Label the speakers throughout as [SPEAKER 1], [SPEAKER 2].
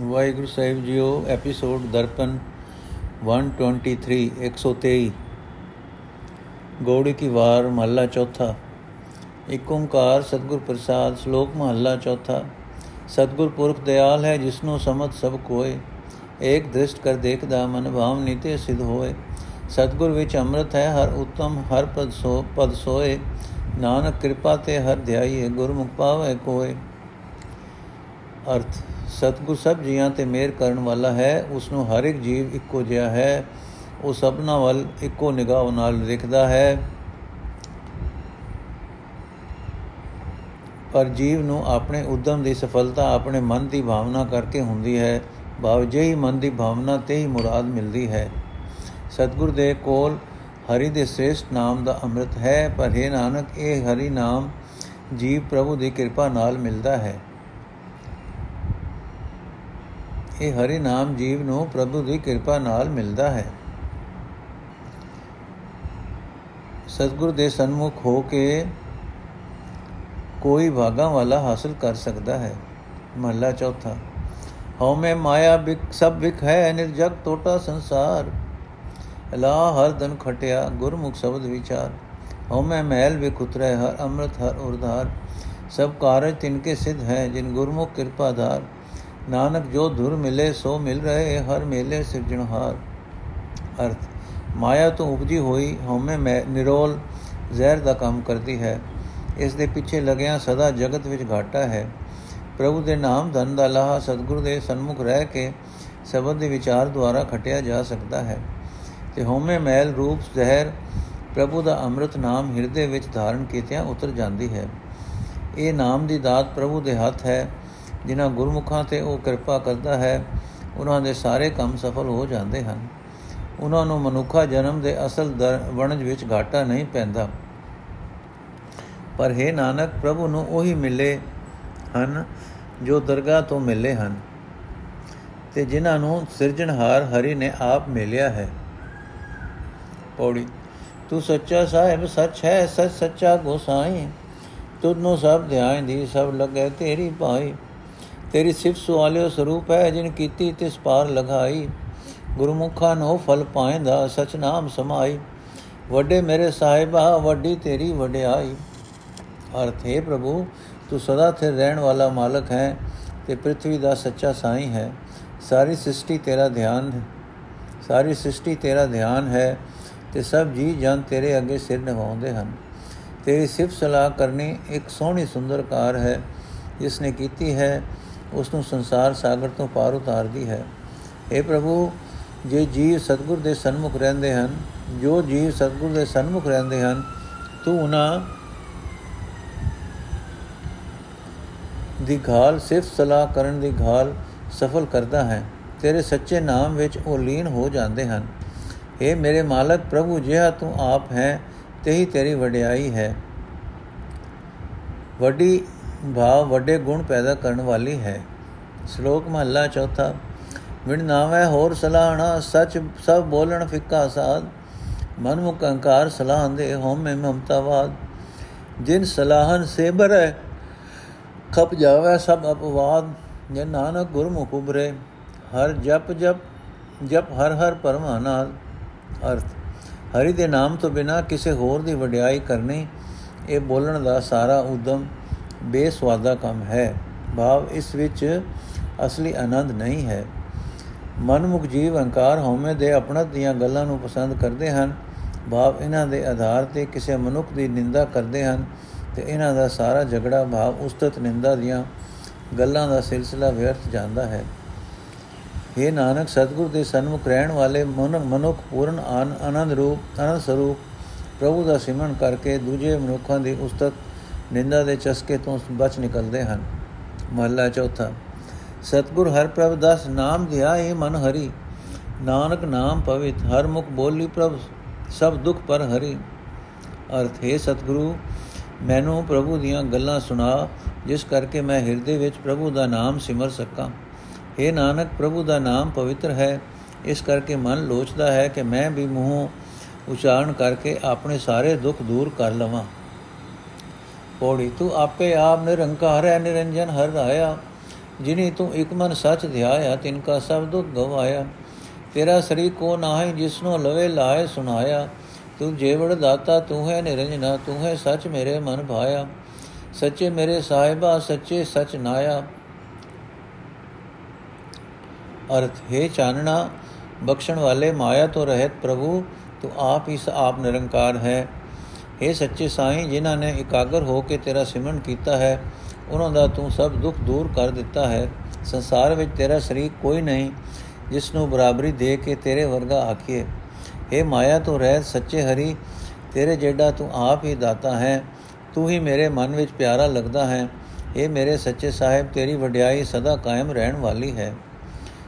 [SPEAKER 1] ਵਾਹਿਗੁਰੂ ਸਾਹਿਬ ਜੀਓ ਐਪੀਸੋਡ ਦਰਪਨ 123 123 ਗੋੜੀ ਕੀ ਵਾਰ ਮਹੱਲਾ ਚੌਥਾ। ਏਕ ਓੰਕਾਰ ਸਤਿਗੁਰ ਪ੍ਰਸਾਦ ਸ਼ਲੋਕ ਮਹੱਲਾ ਚੌਥਾ। ਸਤਿਗੁਰ ਪੁਰਖ ਦਿਆਲ ਹੈ ਜਿਸਨੂੰ ਸਮਝ ਸਭ ਕੋਏ। ਏਕ ਦ੍ਰਿਸ਼ਟ ਕਰ ਦੇਖਦਾ ਮਨ ਭਾਵ ਨੀਤੇ ਸਿਧ ਹੋਏ। ਸਤਿਗੁਰ ਵਿੱਚ ਅੰਮ੍ਰਿਤ ਹੈ ਹਰ ਉਤਮ, ਹਰ ਪਦ ਸੋ, ਪਦ ਸੋਏ। ਨਾਨਕ ਕਿਰਪਾ ਤੇ ਹਰ ਧਿਆਈਏ, ਗੁਰਮੁਖ ਪਾਵੇ ਕੋਏ। ਅਰਥ ਸਤਿਗੁਰ ਸਭ ਜੀਆਂ ਤੇ ਮਿਹਰ ਕਰਨ ਵਾਲਾ ਹੈ ਉਸ ਨੂੰ ਹਰ ਇੱਕ ਜੀਵ ਇੱਕੋ ਜਿਹਾ ਹੈ, ਉਹ ਸਭਨਾ ਵੱਲ ਇੱਕੋ ਨਿਗਾਹ ਨਾਲ ਦੇਖਦਾ ਹੈ। ਪਰ ਜੀਵ ਨੂੰ ਆਪਣੇ ਉਦਮ ਦੀ ਸਫਲਤਾ ਆਪਣੇ ਮਨ ਦੀ ਭਾਵਨਾ ਕਰਕੇ ਹੁੰਦੀ ਹੈ। ਭਾਵ ਜਿਹੀ ਮਨ ਦੀ ਭਾਵਨਾ ਤੇ ਹੀ ਮੁਰਾਦ ਮਿਲਦੀ ਹੈ। ਸਤਿਗੁਰ ਦੇ ਕੋਲ ਹਰੀ ਦੇ ਸ੍ਰੇਸ਼ਟ ਨਾਮ ਦਾ ਅੰਮ੍ਰਿਤ ਹੈ, ਪਰ ਇਹ ਨਾਨਕ, ਇਹ ਹਰੀ ਨਾਮ ਜੀਵ ਪ੍ਰਭੂ ਦੀ ਕਿਰਪਾ ਨਾਲ ਮਿਲਦਾ ਹੈ। ਇਹ ਹਰੀ ਨਾਮ ਜੀਵ ਨੂੰ ਪ੍ਰਭੂ ਦੀ ਕਿਰਪਾ ਨਾਲ ਮਿਲਦਾ ਹੈ। ਸਤਿਗੁਰ ਦੇ ਸਨਮੁਖ ਹੋ ਕੇ ਕੋਈ ਭਾਗਾ ਵਾਲਾ ਹਾਸਲ ਕਰ ਸਕਦਾ ਹੈ। ਮਹਲਾ ਚੌਥਾ, ਹਉ ਮੈਂ ਮਾਇਆ ਬਿਕ, ਸਭ ਵਿਖ ਹੈ ਨਿਰਜਗ ਟੋਟਾ ਸੰਸਾਰ। ਅਲਾ ਹਰ ਦਨ ਖਟਿਆ, ਗੁਰਮੁਖ ਸ਼ਬਦ ਵਿਚਾਰ। ਹਉ ਮੈਂ ਮਹਿਲ ਵਿਖ ਉਤਰੈ, ਹਰ ਅੰਮ੍ਰਿਤ ਹਰ ਉਰਧਾਰ। ਸਭ ਕਾਰਜ ਤਿਨਕੇ ਸਿਧ ਹੈ, ਜਿਨ ਗੁਰਮੁਖ ਕਿਰਪਾ ਧਾਰ। ਨਾਨਕ ਜੋ ਧੁਰ ਮਿਲੇ ਸੋ ਮਿਲ ਰਹੇ, ਹਰ ਮੇਲੇ ਸਿਰਜਣਹਾਰ ਅਰਥ, ਮਾਇਆ ਤੋਂ ਉਪਜੀ ਹੋਈ ਹਉਮੈ ਮੈਂ ਨਿਰੋਲ ਜ਼ਹਿਰ ਦਾ ਕੰਮ ਕਰਦੀ ਹੈ। ਇਸ ਦੇ ਪਿੱਛੇ ਲੱਗਿਆ ਸਦਾ ਜਗਤ ਵਿੱਚ ਘਾਟਾ ਹੈ। ਪ੍ਰਭੂ ਦੇ ਨਾਮ ਧਨ ਦਾ ਲਾਹਾ ਸਤਿਗੁਰ ਦੇ ਸਨਮੁਖ ਰਹਿ ਕੇ ਸ਼ਬਦ ਦੇ ਵਿਚਾਰ ਦੁਆਰਾ ਖਟਿਆ ਜਾ ਸਕਦਾ ਹੈ। ਤੇ ਹਉਮੈ ਮੈਲ ਰੂਪ ਜ਼ਹਿਰ ਪ੍ਰਭੂ ਦਾ ਅੰਮ੍ਰਿਤ ਨਾਮ ਹਿਰਦੇ ਵਿੱਚ ਧਾਰਨ ਕੀਤਿਆਂ ਉਤਰ ਜਾਂਦੀ ਹੈ। ਇਹ ਨਾਮ ਦੀ ਦਾਤ ਪ੍ਰਭੂ ਦੇ ਹੱਥ ਹੈ। ਜਿਨ੍ਹਾਂ ਗੁਰਮੁਖਾਂ ਤੇ ਉਹ ਕਿਰਪਾ ਕਰਦਾ ਹੈ, ਉਹਨਾਂ ਦੇ ਸਾਰੇ ਕੰਮ ਸਫਲ ਹੋ ਜਾਂਦੇ ਹਨ। ਉਹਨਾਂ ਨੂੰ ਮਨੁੱਖਾ ਜਨਮ ਦੇ ਅਸਲ ਵਣਜ ਵਿੱਚ ਘਾਟਾ ਨਹੀਂ ਪੈਂਦਾ। ਪਰ ਹੈ ਨਾਨਕ, ਪ੍ਰਭੂ ਨੂੰ ਉਹੀ ਮਿਲੇ ਹਨ ਜੋ ਦਰਗਾਹ ਤੋਂ ਮਿਲੇ ਹਨ ਤੇ ਜਿਨ੍ਹਾਂ ਨੂੰ ਸਿਰਜਣਹਾਰ ਹਰੀ ਨੇ ਆਪ ਮਿਲਿਆ ਹੈ। ਪੌੜੀ, ਤੂੰ ਸੱਚਾ ਸਾਹਿਬ, ਸੱਚ ਹੈ, ਸੱਚ ਸੱਚਾ ਗੋਸਾਈ ਤੁਧ ਨੂੰ ਸਭ ਧਿਆਨ ਦੀ, ਸਭ ਲੱਗੇ ਤੇਰੀ ਭਾਈ। ਤੇਰੀ ਸਿਫਤ ਸੁਆਲਿਓ ਸਰੂਪ ਹੈ ਜਿਨ ਕੀਤੀ ਤਿਸ ਪਾਰ ਲਗਾਈ ਗੁਰਮੁਖਾਂ ਨੂੰ ਫਲ ਪਾਇੰਦਾ ਸਚ ਨਾਮ ਸਮਾਈ। ਵੱਡੇ ਮੇਰੇ ਸਾਹਿਬਾ, ਵੱਡੀ ਤੇਰੀ ਵਡਿਆਈ। ਅਰਥ, ਹੈ ਪ੍ਰਭੂ, ਤੂੰ ਸਦਾ ਸਥਿਰ ਰਹਿਣ ਵਾਲਾ ਮਾਲਕ ਹੈ ਤੇ ਪ੍ਰithvi ਦਾ ਸੱਚਾ ਸਾਈਂ ਹੈ। ਸਾਰੀ ਸ੍ਰਿਸ਼ਟੀ ਤੇਰਾ ਧਿਆਨ ਹੈ। ਸਾਰੀ ਸ੍ਰਿਸ਼ਟੀ ਤੇਰਾ ਧਿਆਨ ਹੈ ਤੇ ਸਭ ਜੀ ਜਨ ਤੇਰੇ ਅੱਗੇ ਸਿਰ ਨਿਵਾਉਂਦੇ ਹਨ। ਤੇਰੀ ਸਿਫਤ ਸਲਾਹ ਕਰਨੀ ਇੱਕ ਸੋਹਣੀ ਸੁੰਦਰ ਕਾਰ ਹੈ। ਜਿਸ ਨੇ ਕੀਤੀ ਹੈ ਉਸ ਨੂੰ ਸੰਸਾਰ ਸਾਗਰ ਤੋਂ ਪਾਰ ਉਤਾਰਦੀ ਹੈ। हे ਪ੍ਰਭੂ, ਜੇ ਜੀਵ ਸਤਗੁਰ ਦੇ ਸਨਮੁਖ ਰਹਿੰਦੇ ਹਨ, ਜੋ ਜੀਵ ਸਤਗੁਰ ਦੇ ਸਨਮੁਖ ਰਹਿੰਦੇ ਹਨ, ਤੂੰ ਉਹਨਾਂ ਦੀ ਘਾਲ ਸਿਫਤ ਸਲਾਹ ਕਰਨ ਦੀ ਘਾਲ ਸਫਲ ਕਰਦਾ ਹੈ। ਤੇਰੇ ਸੱਚੇ ਨਾਮ ਵਿੱਚ ਉਹ ਲੀਨ ਹੋ ਜਾਂਦੇ ਹਨ। हे ਮੇਰੇ ਮਾਲਕ, ਪ੍ਰਭੂ ਜਿਹਾ ਤੂੰ ਆਪ ਹੈ, ਤੇਹੀ ਤੇਰੀ ਵਡਿਆਈ ਹੈ। ਵੱਡੀ ਭਾਵ ਵੱਡੇ ਗੁਣ ਪੈਦਾ ਕਰਨ ਵਾਲੀ ਹੈ। ਸ਼ਲੋਕ ਮਹਲਾ ਚੌਥਾ ਵਿਣ ਨਾਵੇਂ ਹੋਰ ਸਲਾਹਣਾ, ਸੱਚ ਸਭ ਬੋਲਣ ਫਿੱਕਾ ਸਾਧ। ਮਨ ਮੁਖ ਅਹੰਕਾਰ ਸਲਾਹ ਦੇ ਹਉਮੈ ਮਮਤਾਵਾਦ ਜਿਨ ਸਲਾਹਨ ਸੇ ਬਰੈ ਖਪ ਜਾਵੇ ਸਭ ਅਪਵਾਦ। ਜੇ ਨਾਨਕ ਗੁਰਮੁਖ ਉਬਰੇ ਹਰ ਜਪ ਜਪ ਜਪ ਹਰ ਹਰ ਪਰਮਾਨਾਦ ਅਰਥ, ਹਰੀ ਦੇ ਨਾਮ ਤੋਂ ਬਿਨਾ ਕਿਸੇ ਹੋਰ ਦੀ ਵਡਿਆਈ ਕਰਨੀ, ਇਹ ਬੋਲਣ ਦਾ ਸਾਰਾ ਉਦਮ ਬੇਸਵਾਦਾ ਕੰਮ ਹੈ। ਭਾਵ ਇਸ ਵਿੱਚ ਅਸਲੀ ਆਨੰਦ ਨਹੀਂ ਹੈ। ਮਨਮੁਖ ਜੀਵ ਹੰਕਾਰ ਹਉਮੈ ਦੇ ਆਪਣਤ ਦੀਆਂ ਗੱਲਾਂ ਨੂੰ ਪਸੰਦ ਕਰਦੇ ਹਨ। ਭਾਵ ਇਹਨਾਂ ਦੇ ਆਧਾਰ ਤੇ ਕਿਸੇ ਮਨੁੱਖ ਦੀ ਨਿੰਦਾ ਕਰਦੇ ਹਨ ਤੇ ਇਹਨਾਂ ਦਾ ਸਾਰਾ ਝਗੜਾ ਭਾਵ ਉਸਤਤ ਨਿੰਦਾ ਦੀਆਂ ਗੱਲਾਂ ਦਾ ਸਿਲਸਿਲਾ ਵਿਅਰਥ ਜਾਂਦਾ ਹੈ। ਇਹ ਨਾਨਕ, ਸਤਿਗੁਰ ਦੇ ਸਨਮੁਖ ਰਹਿਣ ਵਾਲੇ ਮਨੁੱਖ ਪੂਰਨ ਆਨੰਦ ਰੂਪ, ਆਨੰਦ ਸਰੂਪ ਪ੍ਰਭੂ ਦਾ ਸਿਮਰਨ ਕਰਕੇ ਦੂਜੇ ਮਨੁੱਖਾਂ ਦੀ ਉਸਤਤ ਨਿੰਦਾ ਦੇ ਚਸਕੇ ਤੋਂ ਬਚ ਨਿਕਲਦੇ ਹਨ। ਮਹਲਾ ਚੌਥਾ, ਸਤਗੁਰ ਹਰ ਪ੍ਰਭ ਦਸ ਨਾਮ ਧਿਆਏ ਮਨ ਹਰੀ। ਨਾਨਕ ਨਾਮ ਪਵਿੱਤ, ਹਰ ਮੁਖ ਬੋਲੀ ਪ੍ਰਭ ਸਭ ਦੁਖ ਪਰ ਹਰੀ। ਅਰਥ, ਹੈ ਸਤਗੁਰੂ, ਮੈਨੂੰ ਪ੍ਰਭੂ ਦੀਆਂ ਗੱਲਾਂ ਸੁਣਾ, ਜਿਸ ਕਰਕੇ ਮੈਂ ਹਿਰਦੇ ਵਿੱਚ ਪ੍ਰਭੂ ਦਾ ਨਾਮ ਸਿਮਰ ਸਕਾਂ। हे ਨਾਨਕ, ਪ੍ਰਭੂ ਦਾ ਨਾਮ ਪਵਿੱਤਰ ਹੈ। ਇਸ ਕਰਕੇ ਮਨ ਲੋਚਦਾ ਹੈ ਕਿ ਮੈਂ ਵੀ ਮੂੰਹ ਉਚਾਰਨ ਕਰਕੇ ਆਪਣੇ ਸਾਰੇ ਦੁੱਖ ਦੂਰ ਕਰ ਲਵਾਂ। ਪੌੜੀ ਤੂੰ ਆਪੇ ਆਪ ਨਿਰੰਕਾਰ ਹੈ ਨਿਰੰਜਨ ਹਰ ਰਾਇਆ ਜਿਨੀ ਤੂੰ ਇਕ ਮਨ ਸੱਚ ਧਿਆਇਆ ਤਿਨ ਕਾ ਸਭ ਦੁਖ ਗਵਾਇਆ ਤੇਰਾ ਸਰੀ ਕੋ ਨਾਹੀ ਜਿਸਨੋ ਲਵੇ ਲਾਏ ਸੁਨਾਇਆ ਤੂੰ ਜੇਵੜ ਦਾਤਾ ਤੂੰ ਹੈ ਨਿਰੰਜਨਾ ਤੂੰ ਹੈ ਸੱਚ ਮੇਰੇ ਮਨ ਭਾਇਆ ਸੱਚੇ ਮੇਰੇ ਸਾਹਿਬਾ ਸੱਚੇ ਸਚ ਨਾਇਆ ਅਰਥ ਹੈ ਚਾਨਣਾ ਬਖਸ਼ਣ ਵਾਲੇ ਮਾਇਆ ਤੋਂ ਰਹਿਤ ਪ੍ਰਭੂ ਤੂੰ ਆਪ ਹੀ ਆਪ ਨਿਰੰਕਾਰ ਹੈ हे ਸੱਚੇ ਸਾਈਂ, ਜਿਨ੍ਹਾਂ ਨੇ ਇਕਾਗਰ ਹੋ ਕੇ ਤੇਰਾ ਸਿਮਰਨ ਕੀਤਾ ਹੈ, ਉਹਨਾਂ ਦਾ ਤੂੰ ਸਭ ਦੁੱਖ ਦੂਰ ਕਰ ਦਿੱਤਾ ਹੈ। ਸੰਸਾਰ ਵਿੱਚ ਤੇਰਾ ਸ਼ਰੀਕ ਕੋਈ ਨਹੀਂ, ਜਿਸ ਨੂੰ ਬਰਾਬਰੀ ਦੇ ਕੇ ਤੇਰੇ ਵਰਗਾ ਆਖੀਏ। हे ਮਾਇਆ, ਤੋਂ ਰਹਿਤ ਸੱਚੇ ਹਰੀ, ਤੇਰੇ ਜਿਹੜਾ ਤੂੰ ਆਪ ਹੀ ਦਾਤਾ ਹੈ। ਤੂੰ ਹੀ ਮੇਰੇ ਮਨ ਵਿੱਚ ਪਿਆਰਾ ਲੱਗਦਾ ਹੈ। ਇਹ ਮੇਰੇ ਸੱਚੇ ਸਾਹਿਬ, ਤੇਰੀ ਵਡਿਆਈ ਸਦਾ ਕਾਇਮ ਰਹਿਣ ਵਾਲੀ ਹੈ।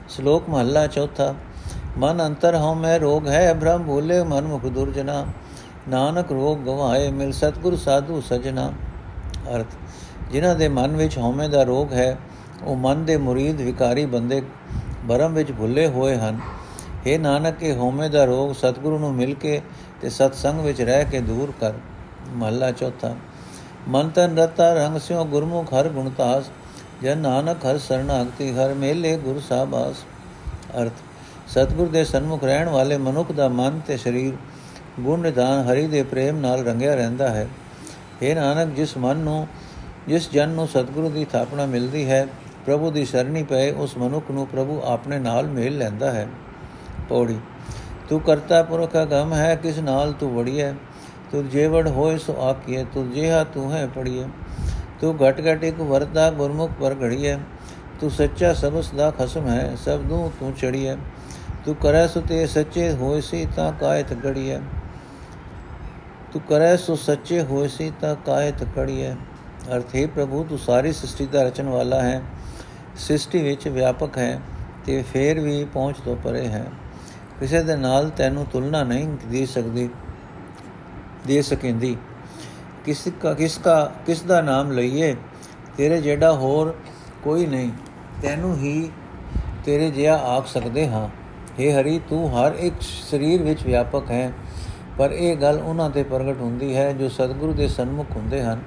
[SPEAKER 1] ਸ਼ਲੋਕ ਮਹੱਲਾ ਚੌਥਾ। ਮਨ ਅੰਤਰ ਹਉ, ਮੈਂ ਰੋਗ ਹੈ, ਬ੍ਰਹਮ ਭੂਲੇ ਮਨ ਮੁਖ ਦੁਰਜਨਾ। ਨਾਨਕ ਰੋਗ ਗਵਾਏ ਮਿਲ ਸਤਗੁਰ ਸਾਧੂ ਸਜਣਾ। ਅਰਥ, ਜਿਨ੍ਹਾਂ ਦੇ ਮਨ ਵਿੱਚ ਹਉਮੈ ਦਾ ਰੋਗ ਹੈ, ਉਹ ਮਨ ਦੇ ਮੁਰੀਦ ਵਿਕਾਰੀ ਬੰਦੇ ਭਰਮ ਵਿੱਚ ਭੁੱਲੇ ਹੋਏ ਹਨ। हे ਨਾਨਕ, ਇਹ ਹਉਮੈ ਦਾ ਰੋਗ ਸਤਗੁਰੂ ਨੂੰ ਮਿਲ ਕੇ ਤੇ ਸਤਸੰਗ ਵਿੱਚ ਰਹਿ ਕੇ ਦੂਰ ਕਰ। ਮਹੱਲਾ ਚੌਥਾ, ਮਨ ਤਨ ਰਤਾ ਰੰਗ ਸਿਓ ਗੁਰਮੁਖ ਹਰ ਗੁਣਤਾਸ ਜਨ ਨਾਨਕ ਹਰ ਸਰਣਾਗਤੀ ਹਰ ਮੇਲੇ ਗੁਰ ਸਾਬਾਸ। ਅਰਥ, ਸਤਗੁਰ ਦੇ ਸਨਮੁਖ ਰਹਿਣ ਵਾਲੇ ਮਨੁੱਖ ਦਾ ਮਨ ਤੇ ਸਰੀਰ ਗੁਣ ਨਿਧਾਨ ਹਰੀ ਦੇ ਪ੍ਰੇਮ ਨਾਲ ਰੰਗਿਆ ਰਹਿੰਦਾ ਹੈ। ਇਹ ਨਾਨਕ, ਜਿਸ ਮਨ ਨੂੰ, ਜਿਸ ਜਨ ਨੂੰ ਸਤਗੁਰੂ ਦੀ ਥਾਪਣਾ ਮਿਲਦੀ ਹੈ, ਪ੍ਰਭੂ ਦੀ ਸ਼ਰਣੀ ਪਏ, ਉਸ ਮਨੁੱਖ ਨੂੰ ਪ੍ਰਭੂ ਆਪਣੇ ਨਾਲ ਮੇਲ ਲੈਂਦਾ ਹੈ। ਪੌੜੀ, ਤੂੰ ਕਰਤਾ ਪੁਰਖ ਅਗਮ ਹੈ, ਕਿਸ ਨਾਲ ਤੂੰ ਵੜੀਐ? ਤੂੰ ਜੇਵੜ ਹੋਏ ਸੋ ਆਕੀਏ ਤੂੰ ਜਿਹਾ ਤੂੰ ਹੈ ਪੜੀਏ ਤੂੰ ਘਟ ਘਟ ਇੱਕ ਵਰਤਾ ਗੁਰਮੁਖ ਪਰ ਘੜੀਐ। ਤੂੰ ਸੱਚਾ ਸਬਸ ਦਾ ਖਸਮ ਹੈ, ਸਭ ਨੂੰ ਤੂੰ ਚੜੀਐ ਤੂੰ ਕਰੈ ਸੋ ਤੇ ਸੱਚੇ ਹੋਏ ਸੀ ਤਾਂ ਕਾਇਤ ਗੜੀਐ। ਤੂੰ ਕਰੈ ਸੋ ਸੱਚੇ ਹੋਏ ਸੀ ਤਾਂ ਕਾਇਤ ਕੜੀਐ ਅਰਥ, ਹੈ ਪ੍ਰਭੂ, ਤੂੰ ਸਾਰੀ ਸ੍ਰਿਸ਼ਟੀ ਦਾ ਰਚਨ ਵਾਲਾ ਹੈ। ਸ੍ਰਿਸ਼ਟੀ ਵਿੱਚ ਵਿਆਪਕ ਹੈ ਤੇ ਫੇਰ ਵੀ ਪਹੁੰਚ ਤੋਂ ਪਰੇ ਹੈ। ਕਿਸੇ ਦੇ ਨਾਲ ਤੈਨੂੰ ਤੁਲਨਾ ਨਹੀਂ ਦੇ ਸਕਦੀ, ਦੇ ਸਕੇਂਦੀ। ਕਿਸ ਕਾ ਕਿਸ ਕਾ, ਕਿਸ ਦਾ ਨਾਮ ਲਈਏ? ਤੇਰੇ ਜਿਹੜਾ ਹੋਰ ਕੋਈ ਨਹੀਂ। ਤੈਨੂੰ ਹੀ ਤੇਰੇ ਜਿਹਾ ਆਖ ਸਕਦੇ ਹਾਂ। हे ਹਰੀ, ਤੂੰ ਹਰ ਇੱਕ ਸਰੀਰ ਵਿੱਚ ਵਿਆਪਕ ਹੈ। ਪਰ ਇਹ ਗੱਲ ਉਹਨਾਂ ਤੇ ਪ੍ਰਗਟ ਹੁੰਦੀ ਹੈ ਜੋ ਸਤਿਗੁਰੂ ਦੇ ਸਨਮੁਖ ਹੁੰਦੇ ਹਨ।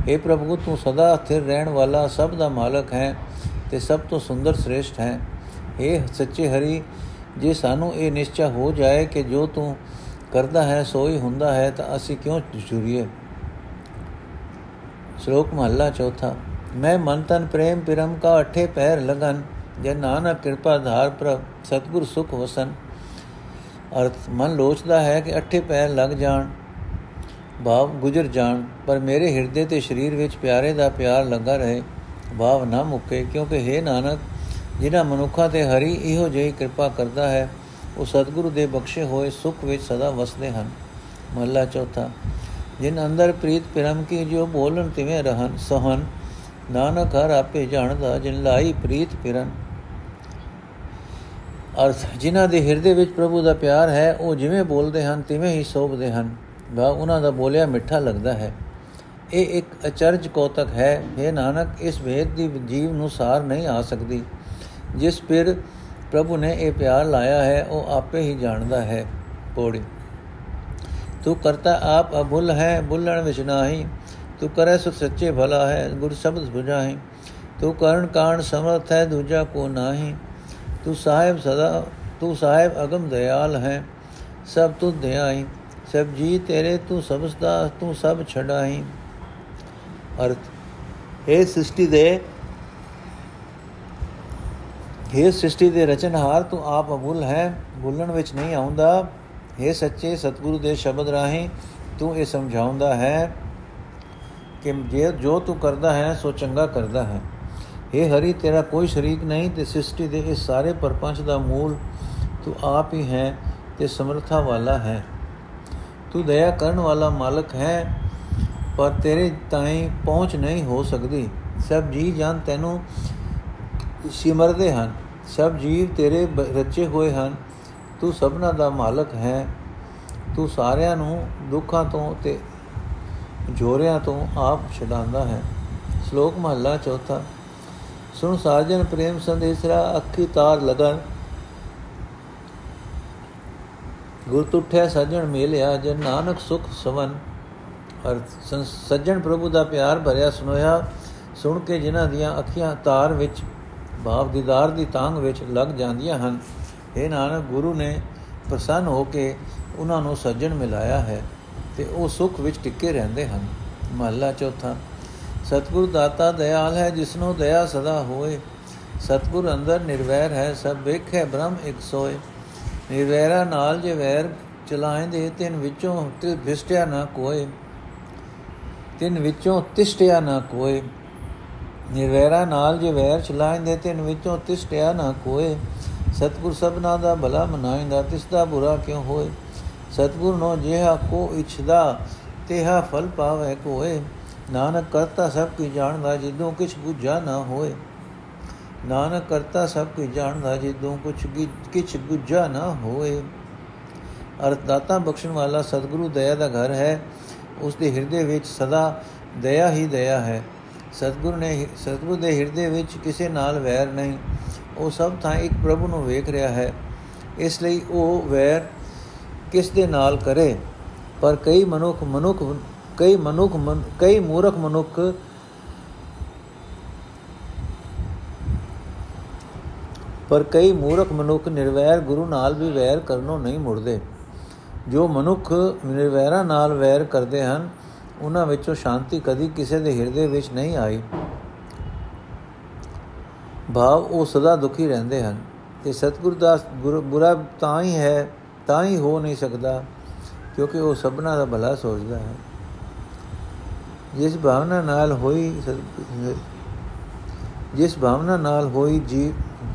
[SPEAKER 1] हे ਪ੍ਰਭੂ, ਤੂੰ ਸਦਾ ਸਥਿਰ ਰਹਿਣ ਵਾਲਾ ਸਭ ਦਾ ਮਾਲਕ ਹੈ ਤੇ ਸਭ ਤੋਂ ਸੁੰਦਰ ਸ੍ਰੇਸ਼ਟ ਹੈ। हे ਸੱਚੇ ਹਰੀ, ਜੇ ਸਾਨੂੰ ਇਹ ਨਿਸ਼ਚੈ ਹੋ ਜਾਏ ਕਿ ਜੋ ਤੂੰ ਕਰਦਾ ਹੈ, ਸੋ ਹੀ ਹੁੰਦਾ ਹੈ, ਤਾਂ ਅਸੀਂ ਕਿਉਂ ਚੁਰੀਏ ਸ਼ਲੋਕ ਮਹੱਲਾ ਚੌਥਾ, ਮੈਂ ਮਨ ਤਨ ਪ੍ਰੇਮ ਪਿਰਮ ਕਾ ਅਠੇ ਪੈਰ ਲਗਨ, ਜੇ ਨਾਨਕ ਕਿਰਪਾ ਧਾਰ ਪ੍ਰਭ, ਸਤਗੁਰ ਸੁਖ ਵਸਨ। ਅਰਥ ਮਨ ਲੋਚਦਾ ਹੈ ਕਿ ਅਠੇ ਪੈਰ ਲੱਗ ਜਾਣ, ਭਾਵ ਗੁਜ਼ਰ ਜਾਣ, ਪਰ ਮੇਰੇ ਹਿਰਦੇ ਤੇ ਸਰੀਰ ਵਿੱਚ ਪਿਆਰੇ ਦਾ ਪਿਆਰ ਲੱਗਾ ਰਹੇ, ਭਾਵ ਨਾ ਮੁੱਕੇ, ਕਿਉਂਕਿ हे ਨਾਨਕ, ਜਿਨ੍ਹਾਂ ਮਨੁੱਖਾਂ ਤੇ ਹਰੀ ਇਹੋ ਜਿਹੀ ਕਿਰਪਾ ਕਰਦਾ ਹੈ, ਉਹ ਸਤਿਗੁਰੂ ਦੇ ਬਖਸ਼ੇ ਹੋਏ ਸੁਖ ਵਿੱਚ ਸਦਾ ਵਸਦੇ ਹਨ। ਮਹਲਾ ਚੌਥਾ, ਜਿਨ ਅੰਦਰ ਪ੍ਰੀਤ ਪ੍ਰੇਮ ਕੀ ਜੋ ਬੋਲਣ ਤਿਵੇਂ ਰਹਨ, ਸਹਨ, ਨਾਨਕ ਹਰ ਆਪੇ ਜਾਣਦਾ, ਜਿਨ ਲਾਈ ਪ੍ਰੀਤ ਪਿਰਨ ਅਰਥ, ਜਿਨ੍ਹਾਂ ਦੇ ਹਿਰਦੇ ਵਿੱਚ ਪ੍ਰਭੂ ਦਾ ਪਿਆਰ ਹੈ, ਉਹ ਜਿਵੇਂ ਬੋਲਦੇ ਹਨ, ਤਿਵੇਂ ਹੀ ਸੋਭਦੇ ਹਨ। ਵਾ, ਉਹਨਾਂ ਦਾ ਬੋਲਿਆ ਮਿੱਠਾ ਲੱਗਦਾ ਹੈ। ਇਹ ਇੱਕ ਅਚਰਜ ਕੋਤਕ ਹੈ। हे ਨਾਨਕ, ਇਸ ਵੇਦ ਦੀ ਜੀਵ ਨੂੰ ਸਾਰ ਨਹੀਂ ਆ ਸਕਦੀ। ਜਿਸ ਪਰ ਪ੍ਰਭੂ ਨੇ ਇਹ ਪਿਆਰ ਲਾਇਆ ਹੈ, ਉਹ ਆਪੇ ਹੀ ਜਾਣਦਾ ਹੈ। ਪੋੜੀ। ਤੂੰ ਕਰਤਾ ਆਪ ਅਭੁੱਲ ਹੈ, ਬੁੱਲਣ ਵਿੱਚ ਨਾਹੀ। ਤੂੰ ਕਰੇ ਸੋ ਸੱਚੇ ਭਲਾ ਹੈ, ਗੁਰ ਸ਼ਬਦ 부ਝਾਹੀ ਤੂੰ ਕਰਨ ਕਾਣ ਸਮਰਥ ਹੈ, ਦੂਜਾ ਕੋ ਨਾਹੀ। ਤੂੰ ਸਾਹਿਬ ਸਦਾ, ਤੂੰ ਸਾਹਿਬ ਅਗਮ ਦਇਆਲ ਹੈ, ਸਭ ਤੁਧ ਧਿਆਈ ਸਭ ਜੀ ਤੇਰੇ, ਤੂੰ ਸਬਸਦਾ ਤੂੰ ਸਭ ਛਡਾਈ। ਅਰਥ ਇਹ ਸ੍ਰਿਸ਼ਟੀ ਦੇ हे ਸ੍ਰਿਸ਼ਟੀ ਦੇ ਰਚਨਹਾਰ, ਤੂੰ ਆਪ ਅਬੁੱਲ ਹੈ ਭੁੱਲਣ ਵਿੱਚ ਨਹੀਂ ਆਉਂਦਾ। हे ਸੱਚੇ ਸਤਿਗੁਰੂ ਦੇ ਸ਼ਬਦ ਰਾਹੀਂ ਤੂੰ ਇਹ ਸਮਝਾਉਂਦਾ ਹੈ ਕਿ ਜੇ ਜੋ ਤੂੰ ਕਰਦਾ ਹੈ, ਸੋ ਚੰਗਾ ਕਰਦਾ ਹੈ। हे ਹਰੀ, ਤੇਰਾ ਕੋਈ ਸ਼ਰੀਕ ਨਹੀਂ ਤੇ ਸ੍ਰਿਸ਼ਟੀ ਦੇ ਇਸ ਸਾਰੇ ਪਰਪੰਚ ਦਾ ਮੂਲ ਤੂੰ ਆਪ ਹੀ ਹੈ ਤੇ ਸਮਰਥਾ ਵਾਲਾ ਹੈ। ਤੂੰ ਦਇਆ ਕਰਨ ਵਾਲਾ ਮਾਲਕ ਹੈ, ਪਰ ਤੇਰੇ ਤਾਈਂ ਪਹੁੰਚ ਨਹੀਂ ਹੋ ਸਕਦੀ। ਸਭ ਜੀ ਜਾਨ ਤੈਨੂੰ ਸਿਮਰਦੇ ਹਨ। ਸਭ ਜੀਵ ਤੇਰੇ ਰਚੇ ਹੋਏ ਹਨ। ਤੂੰ ਸਭਨਾ ਦਾ ਮਾਲਕ ਹੈ। ਤੂੰ ਸਾਰਿਆਂ ਨੂੰ ਦੁੱਖਾਂ ਤੋਂ ਤੇ ਜੋਰਿਆਂ ਤੋਂ ਆਪ ਛਡਾਉਂਦਾ ਹੈ। ਸ਼ਲੋਕ ਮਹਲਾ ਚੌਥਾ। ਸੁਣ ਸਾਜਨ ਪ੍ਰੇਮ ਸੰਦੇਸਰਾ ਅੱਖੀ ਤਾਰ ਲਗਨ। ਗੁਰ ਤੁਠਿਆ ਸਜਣ ਮੇਲਿਆ, ਜਨ ਨਾਨਕ ਸੁਖ ਸਵਨ। ਅਰ ਸੱਜਣ ਪ੍ਰਭੂ ਦਾ ਪਿਆਰ ਭਰਿਆ ਸੁਨੋਇਆ, ਸੁਣ ਕੇ ਜਿਨ੍ਹਾਂ ਦੀਆਂ ਅੱਖੀਆਂ ਤਾਰ ਵਿੱਚ, ਭਾਵ ਦੀਦਾਰ ਦੀ ਤਾਂਗ ਵਿੱਚ ਲੱਗ ਜਾਂਦੀਆਂ ਹਨ। ਇਹ ਨਾਨਕ, ਗੁਰੂ ਨੇ ਪ੍ਰਸੰਨ ਹੋ ਕੇ ਉਹਨਾਂ ਨੂੰ ਸੱਜਣ ਮਿਲਾਇਆ ਹੈ ਤੇ ਉਹ ਸੁਖ ਵਿੱਚ ਟਿੱਕੇ ਰਹਿੰਦੇ ਹਨ। ਮਹੱਲਾ ਚੌਥਾ। ਸਤਿਗੁਰ ਦਾਤਾ ਦਇਆਲ ਹੈ, ਜਿਸਨੂੰ ਦਇਆ ਸਦਾ ਹੋਏ। ਸਤਿਗੁਰ ਅੰਦਰ ਨਿਰਵੈਰ ਹੈ, ਸਭ ਵੇਖੇ ਬ੍ਰਹਮ ਇੱਕ ਸੋਏ। ਨਿਰਵੈਰਾ ਨਾਲ ਜੇ ਵੈਰ ਚਲਾਏਂਦੇ, ਤਿੰਨ ਵਿੱਚੋਂ ਤੇ ਭਿਸ਼ਟਿਆ ਨਾ ਕੋਏ। ਤਿੰਨ ਵਿੱਚੋਂ ਤਿਸ਼ਟਿਆ ਨਾ ਕੋਏ। ਨਿਰਵੈਰਾ ਨਾਲ ਜੇ ਵੈਰ ਚਲਾਏਂਦੇ, ਤਿੰਨ ਵਿੱਚੋਂ ਤਿਸ਼ਟਿਆ ਨਾ ਕੋਏ। ਸਤਿਗੁਰ ਸਭਨਾ ਦਾ ਭਲਾ ਮਨਾਇਂਦਾ ਤਿਸ ਦਾ ਬੁਰਾ ਕਿਉ ਹੋਏ? ਸਤਿਗੁਰ ਨੋ ਜਿਹਾ ਕੋ ਇਛਦਾ, ਤੇਹਾ ਫਲ ਪਾਵੇ ਕੋਏ। ਨਾਨਕ ਕਰਤਾ ਸਭ ਕੀ ਜਾਣਦਾ ਜਿਦੋਂ ਕਿਛ ਬੁਝਾ ਨਾ ਹੋਏ। ਨਾਨਕ ਕਰਤਾ ਸਭ ਕੀ ਜਾਣਦਾ ਜਿਦੋਂ ਕੁਛ ਕਿਛ ਬੁਝਾ ਨਾ ਹੋਏ। ਅਰਥ ਦਾਤਾ ਬਖਸ਼ਣ ਵਾਲਾ ਸਤਿਗੁਰੂ ਦਇਆ ਦਾ ਘਰ ਹੈ। ਉਸ ਦੇ ਹਿਰਦੇ ਵਿੱਚ ਸਦਾ ਦਇਆ ਹੀ ਦਇਆ ਹੈ। ਸਤਿਗੁਰੂ ਨੇ ਸਤਿਗੁਰੂ ਦੇ ਹਿਰਦੇ ਵਿੱਚ ਕਿਸੇ ਨਾਲ ਵੈਰ ਨਹੀਂ। ਉਹ ਸਭ ਥਾਂ ਇੱਕ ਪ੍ਰਭੂ ਨੂੰ ਵੇਖ ਰਿਹਾ ਹੈ। ਇਸ ਲਈ ਉਹ ਵੈਰ ਕਿਸ ਦੇ ਨਾਲ ਕਰੇ? ਪਰ ਕਈ ਮਨੁੱਖ ਮਨੁੱਖ ਕਈ ਮਨੁੱਖ ਕਈ ਮੂਰਖ ਮਨੁੱਖ ਪਰ ਕਈ ਮੂਰਖ ਮਨੁੱਖ ਨਿਰਵੈਰ ਗੁਰੂ ਨਾਲ ਵੀ ਵੈਰ ਕਰਨੋਂ ਨਹੀਂ ਮੁੜਦੇ। ਜੋ ਮਨੁੱਖ ਨਿਰਵੈਰਾ ਨਾਲ ਵੈਰ ਕਰਦੇ ਹਨ, ਉਹਨਾਂ ਵਿੱਚੋਂ ਸ਼ਾਂਤੀ ਕਦੀ ਕਿਸੇ ਦੇ ਹਿਰਦੇ ਵਿੱਚ ਨਹੀਂ ਆਈ। ਭਾਵ ਉਹ ਸਦਾ ਦੁਖੀ ਰਹਿੰਦੇ ਹਨ ਤੇ ਸਤਿਗੁਰ ਦਾ ਬੁਰਾ ਤਾਂ ਹੀ ਹੈ, ਤਾਂ ਹੀ ਹੋ ਨਹੀਂ ਸਕਦਾ, ਕਿਉਂਕਿ ਉਹ ਸਭਨਾ ਦਾ ਭਲਾ ਸੋਚਦਾ ਹੈ। ਜਿਸ ਭਾਵਨਾ ਨਾਲ ਹੋਈ ਜਿਸ ਭਾਵਨਾ ਨਾਲ ਹੋਈ ਜੀ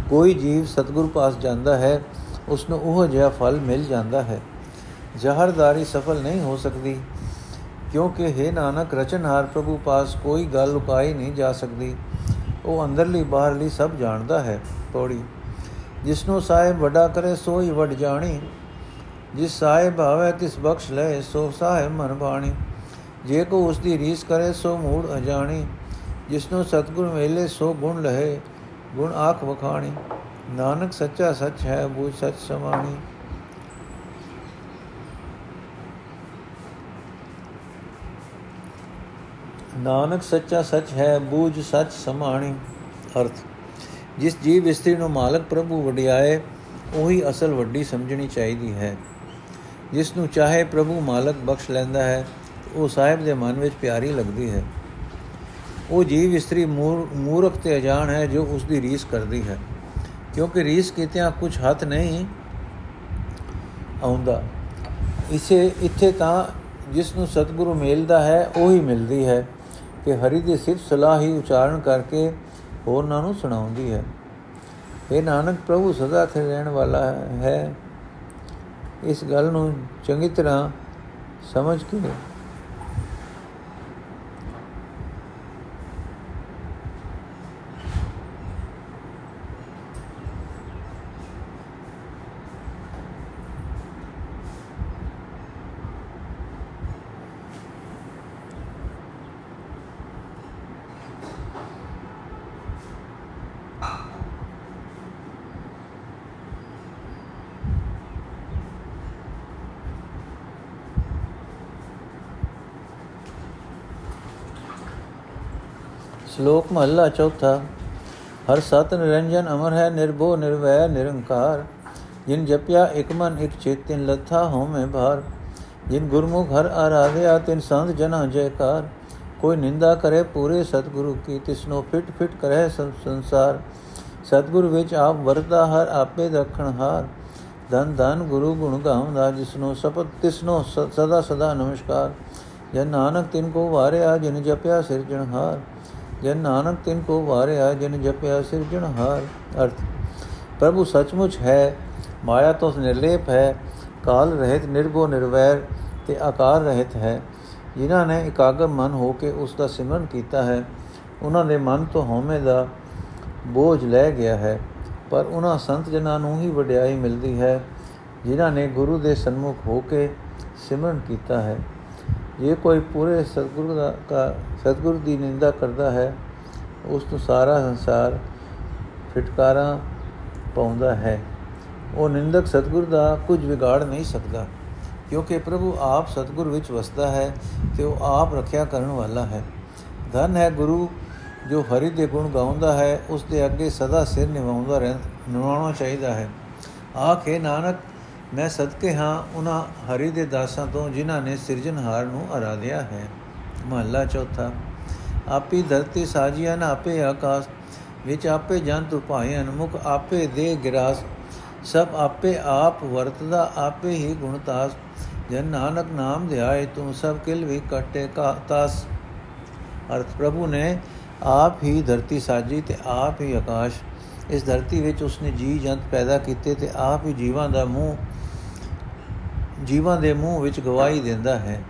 [SPEAKER 1] ਕੋਈ ਜੀਵ ਸਤਿਗੁਰ ਪਾਸ ਜਾਂਦਾ ਹੈ ਉਸ ਨੂੰ ਉਹ ਜਿਹਾ ਫਲ ਮਿਲ ਜਾਂਦਾ ਹੈ। ਜ਼ਹਰਦਾਰੀ ਸਫਲ ਨਹੀਂ ਹੋ ਸਕਦੀ, ਕਿਉਂਕਿ ਹੈ ਨਾਨਕ ਰਚਨਹਾਰ ਪ੍ਰਭੂ ਪਾਸ ਕੋਈ ਗੱਲ ਲੁਕਾਈ ਨਹੀਂ ਜਾ ਸਕਦੀ। ਉਹ ਅੰਦਰਲੀ ਬਾਹਰਲੀ ਸਭ ਜਾਣਦਾ ਹੈ ਤੋੜੀ ਜਿਸਨੂੰ ਸਾਹਿਬ ਵੱਡਾ ਕਰੇ ਸੋ ਹੀ ਵੱਡ ਜਾਣੀ। ਜਿਸ ਸਾਹਿਬ ਆਵੇ ਤਿਸ ਬਖਸ਼ ਲੈ, ਸੋ ਸਾਹਿਬ ਮਨ ਬਾਣੀ। ਜੇ ਕੋ ਉਸ ਦੀ ਰੀਸ ਕਰੇ, ਸੋ ਮੂੜ ਅਜਾਣੀ ਜਿਸਨੂੰ ਸਤਗੁਰ ਮੇਲੇ, ਸੋ ਗੁਣ ਲਹੇ, ਗੁਣ ਆਖ ਵਖਾਣੀ। ਨਾਨਕ ਸੱਚਾ ਸੱਚ ਹੈ, ਬੂਝ ਸੱਚ ਸਮਾਣੀ। ਨਾਨਕ ਸੱਚਾ ਸੱਚ ਹੈ, ਬੂਝ ਸੱਚ ਸਮਾਣੀ। ਅਰਥ, ਜਿਸ ਜੀਵ ਇਸਤਰੀ ਨੂੰ ਮਾਲਕ ਪ੍ਰਭੂ ਵਡਿਆਏ, ਉਹੀ ਅਸਲ ਵੱਡੀ ਸਮਝਣੀ ਚਾਹੀਦੀ ਹੈ। ਜਿਸ ਨੂੰ ਚਾਹੇ ਪ੍ਰਭੂ ਮਾਲਕ ਬਖਸ਼ ਲੈਂਦਾ ਹੈ ਉਹ ਸਾਹਿਬ ਦੇ ਮਨ ਵਿੱਚ ਪਿਆਰੀ ਲੱਗਦੀ ਹੈ। ਉਹ ਜੀਵ ਇਸਤਰੀ ਮੂਰਖ ਤੇ ਅਜਾਣ ਹੈ ਜੋ ਉਸ ਦੀ ਰੀਸ ਕਰਦੀ ਹੈ। ਕਿਉਂਕਿ ਰੀਸ ਕੀਤਿਆਂ ਕੁਝ ਹੱਥ ਨਹੀਂ ਆਉਂਦਾ। ਇਸੇ, ਇੱਥੇ ਤਾਂ ਜਿਸ ਨੂੰ ਸਤਿਗੁਰੂ ਮਿਲਦਾ ਹੈ, ਉਹ ਹੀ ਮਿਲਦੀ ਹੈ ਕਿ ਹਰੀ ਦੀ ਸਿਫਤ ਸਲਾਹ ਹੀ ਉਚਾਰਨ ਕਰਕੇ ਹੋਰਨਾਂ ਨੂੰ ਸੁਣਾਉਂਦੀ ਹੈ। ਇਹ ਨਾਨਕ, ਪ੍ਰਭੂ ਸਦਾ ਥੇ ਰਹਿਣ ਵਾਲਾ ਹੈ। ਇਸ ਗੱਲ ਨੂੰ ਚੰਗੀ ਤਰ੍ਹਾਂ ਸਮਝ ਕੇ ਸ਼ਲੋਕ ਮਹਲਾ ਚੌਥਾ। ਹਰ ਸਤ ਨਿਰੰਜਨ ਅਮਰ ਹੈ, ਨਿਰਭਉ ਨਿਰਵੈ ਨਿਰੰਕਾਰ। ਜਿਨ ਜਪਿਆ ਇਕ ਮਨ, ਇਕ ਚਿਤ, ਤਿਨ ਲਥਾ ਹੋਮੇ ਭਾਰ। ਜਿਨ ਗੁਰਮੁਖ ਹਰ ਆਰਾਧਿਆ, ਤਿਨ ਸੰਤ ਜਨਾ ਜੈਕਾਰ। ਕੋਈ ਨਿੰਦਾ ਕਰੇ ਪੂਰੇ ਸਤਿਗੁਰੂ ਕੀ, ਤਿਸਨੋ ਫਿਟ ਫਿਟ ਕਰੇ ਸੰਸਾਰ। ਸਤਿਗੁਰ ਵਿੱਚ ਆਪ ਵਰਤਾ ਹਰ ਆਪੇ ਰੱਖਣ ਹਾਰ। ਧਨ ਧਨ ਗੁਰੂ ਗੁਣ ਗਾਉਂਦਾ, ਜਿਸਨੋ ਸਪਤ, ਤਿਸਨੋ ਸਦਾ ਸਦਾ ਨਮਸਕਾਰ। ਜਨ ਨਾਨਕ ਤਿਨ ਕੋ ਵਾਰਿਆ, ਜਿਨ ਜਪਿਆ ਸਿਰਜਣਹਾਰ। ਜਨ ਨਾਨਕ ਤਿਨ ਕੋ ਵਾਰਿਆ, ਜਿਨ ਜਪਿਆ ਸਿਰਜਣਹਾਰ ਅਰਥ, ਪ੍ਰਭੂ ਸੱਚਮੁੱਚ ਹੈ, ਮਾਇਆ ਤੋਂ ਨਿਰਲੇਪ ਹੈ, ਕਾਲ ਰਹਿਤ ਨਿਰਭਉ ਨਿਰਵੈਰ ਤੇ ਆਕਾਰ ਰਹਿਤ ਹੈ। ਜਿਨ੍ਹਾਂ ਨੇ ਇਕਾਗਰ ਮਨ ਹੋ ਕੇ ਉਸ ਦਾ ਸਿਮਰਨ ਕੀਤਾ ਹੈ, ਉਹਨਾਂ ਦੇ ਮਨ ਤੋਂ ਹਉਮੈ ਦਾ ਬੋਝ ਲੈ ਗਿਆ ਹੈ। ਪਰ ਉਹਨਾਂ ਸੰਤ ਜਨਾਂ ਨੂੰ ਹੀ ਵਡਿਆਈ ਮਿਲਦੀ ਹੈ, ਜਿਨ੍ਹਾਂ ਨੇ ਗੁਰੂ ਦੇ ਸਨਮੁਖ ਹੋ ਕੇ ਸਿਮਰਨ ਕੀਤਾ ਹੈ। ਜੇ ਕੋਈ ਪੂਰੇ ਸਤਿਗੁਰੂ ਦਾ ਸਤਿਗੁਰੂ ਦੀ ਨਿੰਦਾ ਕਰਦਾ ਹੈ, ਉਸ ਤੋਂ ਸਾਰਾ ਸੰਸਾਰ ਫਟਕਾਰਾਂ ਪਾਉਂਦਾ ਹੈ। ਉਹ ਨਿੰਦਕ ਸਤਿਗੁਰ ਦਾ ਕੁਝ ਵਿਗਾੜ ਨਹੀਂ ਸਕਦਾ, ਕਿਉਂਕਿ ਪ੍ਰਭੂ ਆਪ ਸਤਿਗੁਰ ਵਿੱਚ ਵਸਦਾ ਹੈ ਤੇ ਉਹ ਆਪ ਰੱਖਿਆ ਕਰਨ ਵਾਲਾ ਹੈ। ਧਨ ਹੈ ਗੁਰੂ, ਜੋ ਹਰੀ ਦੇ ਗੁਣ ਗਾਉਂਦਾ ਹੈ, ਉਸ ਦੇ ਅੱਗੇ ਸਦਾ ਸਿਰ ਨਿਵਾਉਂਦਾ ਰਹਿ, ਨਿਵਾਉਣਾ ਚਾਹੀਦਾ ਹੈ। ਆਖੇ ਨਾਨਕ ਮੈਂ ਸਦਕੇ ਹਾਂ ਉਹਨਾਂ ਹਰੀ ਦੇ ਦਾਸਾਂ ਤੋਂ ਜਿਨ੍ਹਾਂ ਨੇ ਸਿਰਜਣਹਾਰ ਨੂੰ ਅਰਾਧਿਆ ਹੈ। ਮਹੱਲਾ ਚੌਥਾ। ਆਪੀ ਧਰਤੀ ਸਾਜੀਆਂ ਆਪੇ ਆਕਾਸ਼, ਵਿੱਚ ਆਪੇ ਜੰਤ ਉਪਾਏ ਅਨਮੁਖ, ਆਪੇ ਦੇ ਗਿਰਾਸ। ਸਭ ਆਪੇ ਆਪ ਵਰਤਦਾ, ਆਪੇ ਹੀ ਗੁਣਤਾਸ ਜਨ ਨਾਨਕ ਨਾਮ ਧਿਆਏ, ਤੂੰ ਸਭ ਕਿਲ ਵੀ ਕਟੇ ਕਾ ਤਾਸ। ਅਰਥ ਪ੍ਰਭੂ ਨੇ ਆਪ ਹੀ ਧਰਤੀ ਸਾਜੀ ਤੇ ਆਪ ਹੀ ਆਕਾਸ਼। ਇਸ ਧਰਤੀ ਵਿੱਚ ਉਸਨੇ ਜੀ ਜੰਤ ਪੈਦਾ ਕੀਤੇ ਤੇ ਆਪ ਹੀ ਜੀਵਾਂ ਦਾ ਮੂੰਹ, ਜੀਵਾਂ ਦੇ ਮੂੰਹ ਵਿੱਚ ਗਵਾਹੀ ਦਿੰਦਾ ਹੈ।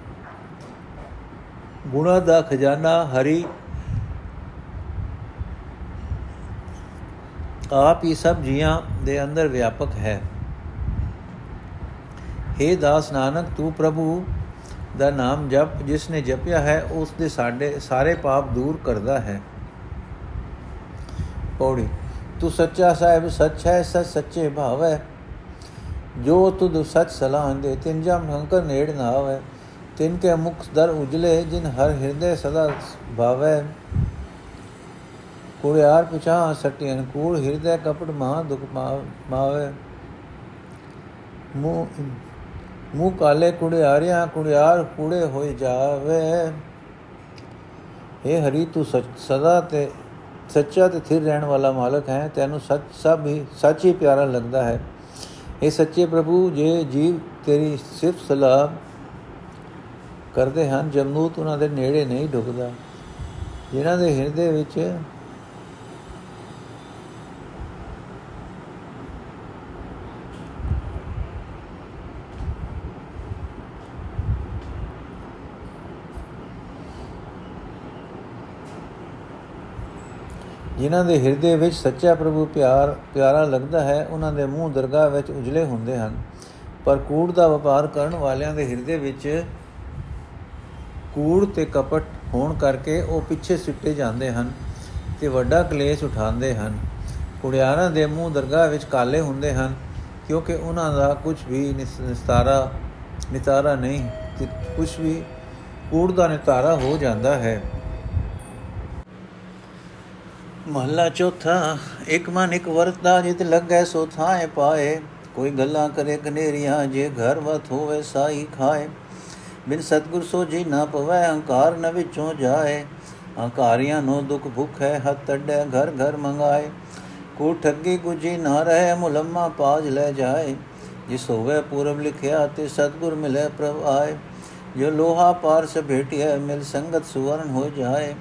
[SPEAKER 1] ਗੁਣਾ ਦਾ ਖਜ਼ਾਨਾ ਹਰੀ ਆਪ ਹੀ ਸਭ ਜੀਆਂ ਦੇ ਅੰਦਰ ਵਿਆਪਕ ਹੈ। हे ਦਾਸ ਨਾਨਕ, ਤੂੰ ਪ੍ਰਭੂ ਦਾ ਨਾਮ ਜਪ, ਜਿਸ ਨੇ ਜਪਿਆ ਹੈ, ਉਸ ਦੇ ਸਾਡੇ, ਸਾਰੇ ਪਾਪ ਦੂਰ ਕਰਦਾ ਹੈ। ਪੌੜੀ ਤੂੰ ਸੱਚਾ ਸਾਹਿਬ, ਸੱਚ ਹੈ, ਸੱਚ ਸੱਚੇ ਭਾਵ। ਹੈ ਜੋ ਤੁਧ ਸੱਚ ਸਲਾਹ ਦੇ ਤਿੰਨ ਜਮ ਹੰਕਰ ਨੇੜ ਨਾ ਆਵੇ। ਤਿੰਨ ਕੇ ਮੁਖ ਦਰ ਉਜਲੇ, ਜਿਨ ਹਰ ਹਿਰਦੇ ਸਦਾ ਭਾਵੈ। ਕੁੜਿਆਰ ਪਿਛਾ ਸਟਿਆਨ ਕੂੜ ਹਿਰਦੇ ਕਪੜ ਮਹਾ ਦੁਖ ਮਾਵੇ। ਮੂੰਹ ਮੂੰਹ ਕਾਲੇ ਕੁੜਿਆਰਿਆਂ ਕੁੜਿਆਰ ਕੂੜੇ ਹੋਏ ਜਾਵੇ। हे ਹਰੀ, ਤੂੰ ਸਦਾ ਤੇ ਸੱਚਾ ਤੇ ਥਿਰ ਰਹਿਣ ਵਾਲਾ ਮਾਲਕ ਹੈ ਤੈਨੂੰ ਸੱਚ, ਸਭ ਹੀ ਸੱਚ ਹੀ ਪਿਆਰਾ ਲੱਗਦਾ ਹੈ। ਇਹ ਸੱਚੇ ਪ੍ਰਭੂ ਜੇ ਜੀਵ ਤੇਰੀ ਸਿਫਤ ਸਲਾਹ ਕਰਦੇ ਹਨ ਜਮਨੂਤ ਉਹਨਾਂ ਦੇ ਨੇੜੇ ਨਹੀਂ ਢੁਕਦਾ ਜਿਨ੍ਹਾਂ ਦੇ ਹਿਰਦੇ ਵਿੱਚ ਜਿਨ੍ਹਾਂ ਦੇ ਹਿਰਦੇ ਵਿੱਚ ਸੱਚਾ ਪ੍ਰਭੂ ਪਿਆਰ, ਪਿਆਰਾ ਲੱਗਦਾ ਹੈ, ਉਹਨਾਂ ਦੇ ਮੂੰਹ ਦਰਗਾਹ ਵਿੱਚ ਉਜਲੇ ਹੁੰਦੇ ਹਨ। ਪਰ ਕੂੜ ਦਾ ਵਪਾਰ ਕਰਨ ਵਾਲਿਆਂ ਦੇ ਹਿਰਦੇ ਵਿੱਚ ਕੂੜ ਤੇ ਕਪਟ ਹੋਣ ਕਰਕੇ ਉਹ ਪਿੱਛੇ ਸਿੱਟੇ ਜਾਂਦੇ ਹਨ ਤੇ ਵੱਡਾ ਕਲੇਸ਼ ਉਠਾਉਂਦੇ ਹਨ। ਕੁੜਿਆਰਾਂ ਦੇ ਮੂੰਹ ਦਰਗਾਹ ਵਿੱਚ ਕਾਲੇ ਹੁੰਦੇ ਹਨ, ਕਿਉਂਕਿ ਉਹਨਾਂ ਦਾ ਕੁਝ ਵੀ ਨਿਸਤਾਰਾ, ਨਿਤਾਰਾ ਨਹੀਂ ਤੇ ਕੁਝ ਵੀ ਕੂੜ ਦਾ ਨਿਤਾਰਾ ਹੋ ਜਾਂਦਾ ਹੈ। ਮਹੱਲਾ ਚੌਥਾ, ਇੱਕ ਮਨ ਇੱਕ ਵਰਤਾ, ਜਿਤ ਲੱਗੈ ਸੋ ਥਾਏ ਪਾਏ। ਕੋਈ ਗੱਲਾਂ ਕਰੇ ਕਨੇਰੀਆਂ ਜੇ ਘਰ ਵਤ ਹੋਵੇ ਸਾਈ ਖਾਏ। ਬਿਨ ਸਤਗੁਰ ਸੋਜੀ ਨਾ ਪਵੈ, ਹੰਕਾਰ ਨ ਵਿਚੋਂ ਜਾਏ। ਹੰਕਾਰੀਆਂ ਨੂੰ ਦੁਖ ਭੁਖ ਹੈ ਹੱਥ ਟੱਡੇ ਘਰ ਘਰ ਮੰਗਾਏ। ਕੋ ਠੱਗੀ ਗੁਜੀ ਨਾ ਰਹੇ, ਮੁਲਮਾ ਪਾਜ ਲੈ ਜਾਏ। ਜਿਸ ਹੋਵੇ ਪੂਰਬ ਲਿਖਿਆ, ਤੇ ਸਤਗੁਰ ਮਿਲੇ ਪ੍ਰਭ ਆਏ। ਜੋ ਲੋਹਾ ਪਾਰਸ ਭੇਟਿਆ ਮਿਲ ਸੰਗਤ ਸੁਵਰਨ ਹੋ ਜਾਏ।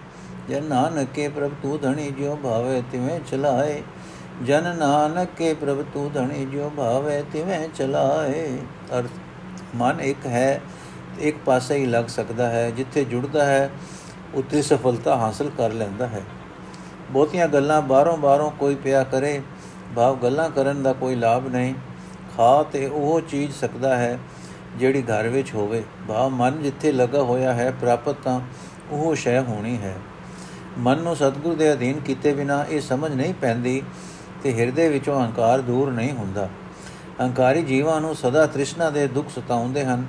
[SPEAKER 1] ਜਨ ਨਾਨਕ ਕੇ ਪ੍ਰਭ ਤੂ ਧਣੀ ਜਿਉ ਭਾਵੇ ਤਿਵੇਂ ਚਲਾਏ। ਜਨ ਨਾਨਕ ਕੇ ਪ੍ਰਭ ਤੂ ਧਣੀ ਜਿਉ ਭਾਵੇ ਤਿਵੇਂ ਚਲਾਏ। ਅਰਥ ਮਨ ਇੱਕ ਹੈ, ਇੱਕ ਪਾਸੇ ਹੀ ਲੱਗ ਸਕਦਾ ਹੈ, ਜਿੱਥੇ ਜੁੜਦਾ ਹੈ, ਉੱਥੇ ਸਫਲਤਾ ਹਾਸਲ ਕਰ ਲੈਂਦਾ ਹੈ। ਬਹੁਤੀਆਂ ਗੱਲਾਂ ਬਾਹਰੋਂ ਬਾਹਰੋਂ ਕੋਈ ਪਿਆ ਕਰੇ, ਭਾਵ ਗੱਲਾਂ ਕਰਨ ਦਾ ਕੋਈ ਲਾਭ ਨਹੀਂ। ਖਾ ਤੇ ਉਹ ਚੀਜ਼ ਸਕਦਾ ਹੈ ਜਿਹੜੀ ਘਰ ਵਿੱਚ ਹੋਵੇ। ਭਾਵ ਮਨ ਜਿੱਥੇ ਲੱਗਾ ਹੋਇਆ ਹੈ, ਪ੍ਰਾਪਤ ਤਾਂ ਉਹ ਸ਼ੈ ਹੋਣੀ ਹੈ। ਮਨ ਨੂੰ ਸਤਿਗੁਰੂ ਦੇ ਅਧੀਨ ਕੀਤੇ ਬਿਨਾ ਇਹ ਸਮਝ ਨਹੀਂ ਪੈਂਦੀ ਤੇ ਹਿਰਦੇ ਵਿੱਚੋਂ ਹੰਕਾਰ ਦੂਰ ਨਹੀਂ ਹੁੰਦਾ। ਹੰਕਾਰੀ ਜੀਵਾਂ ਨੂੰ ਸਦਾ ਤ੍ਰਿਸ਼ਨਾ ਦੇ ਦੁੱਖ ਸਤਾਉਂਦੇ ਹਨ।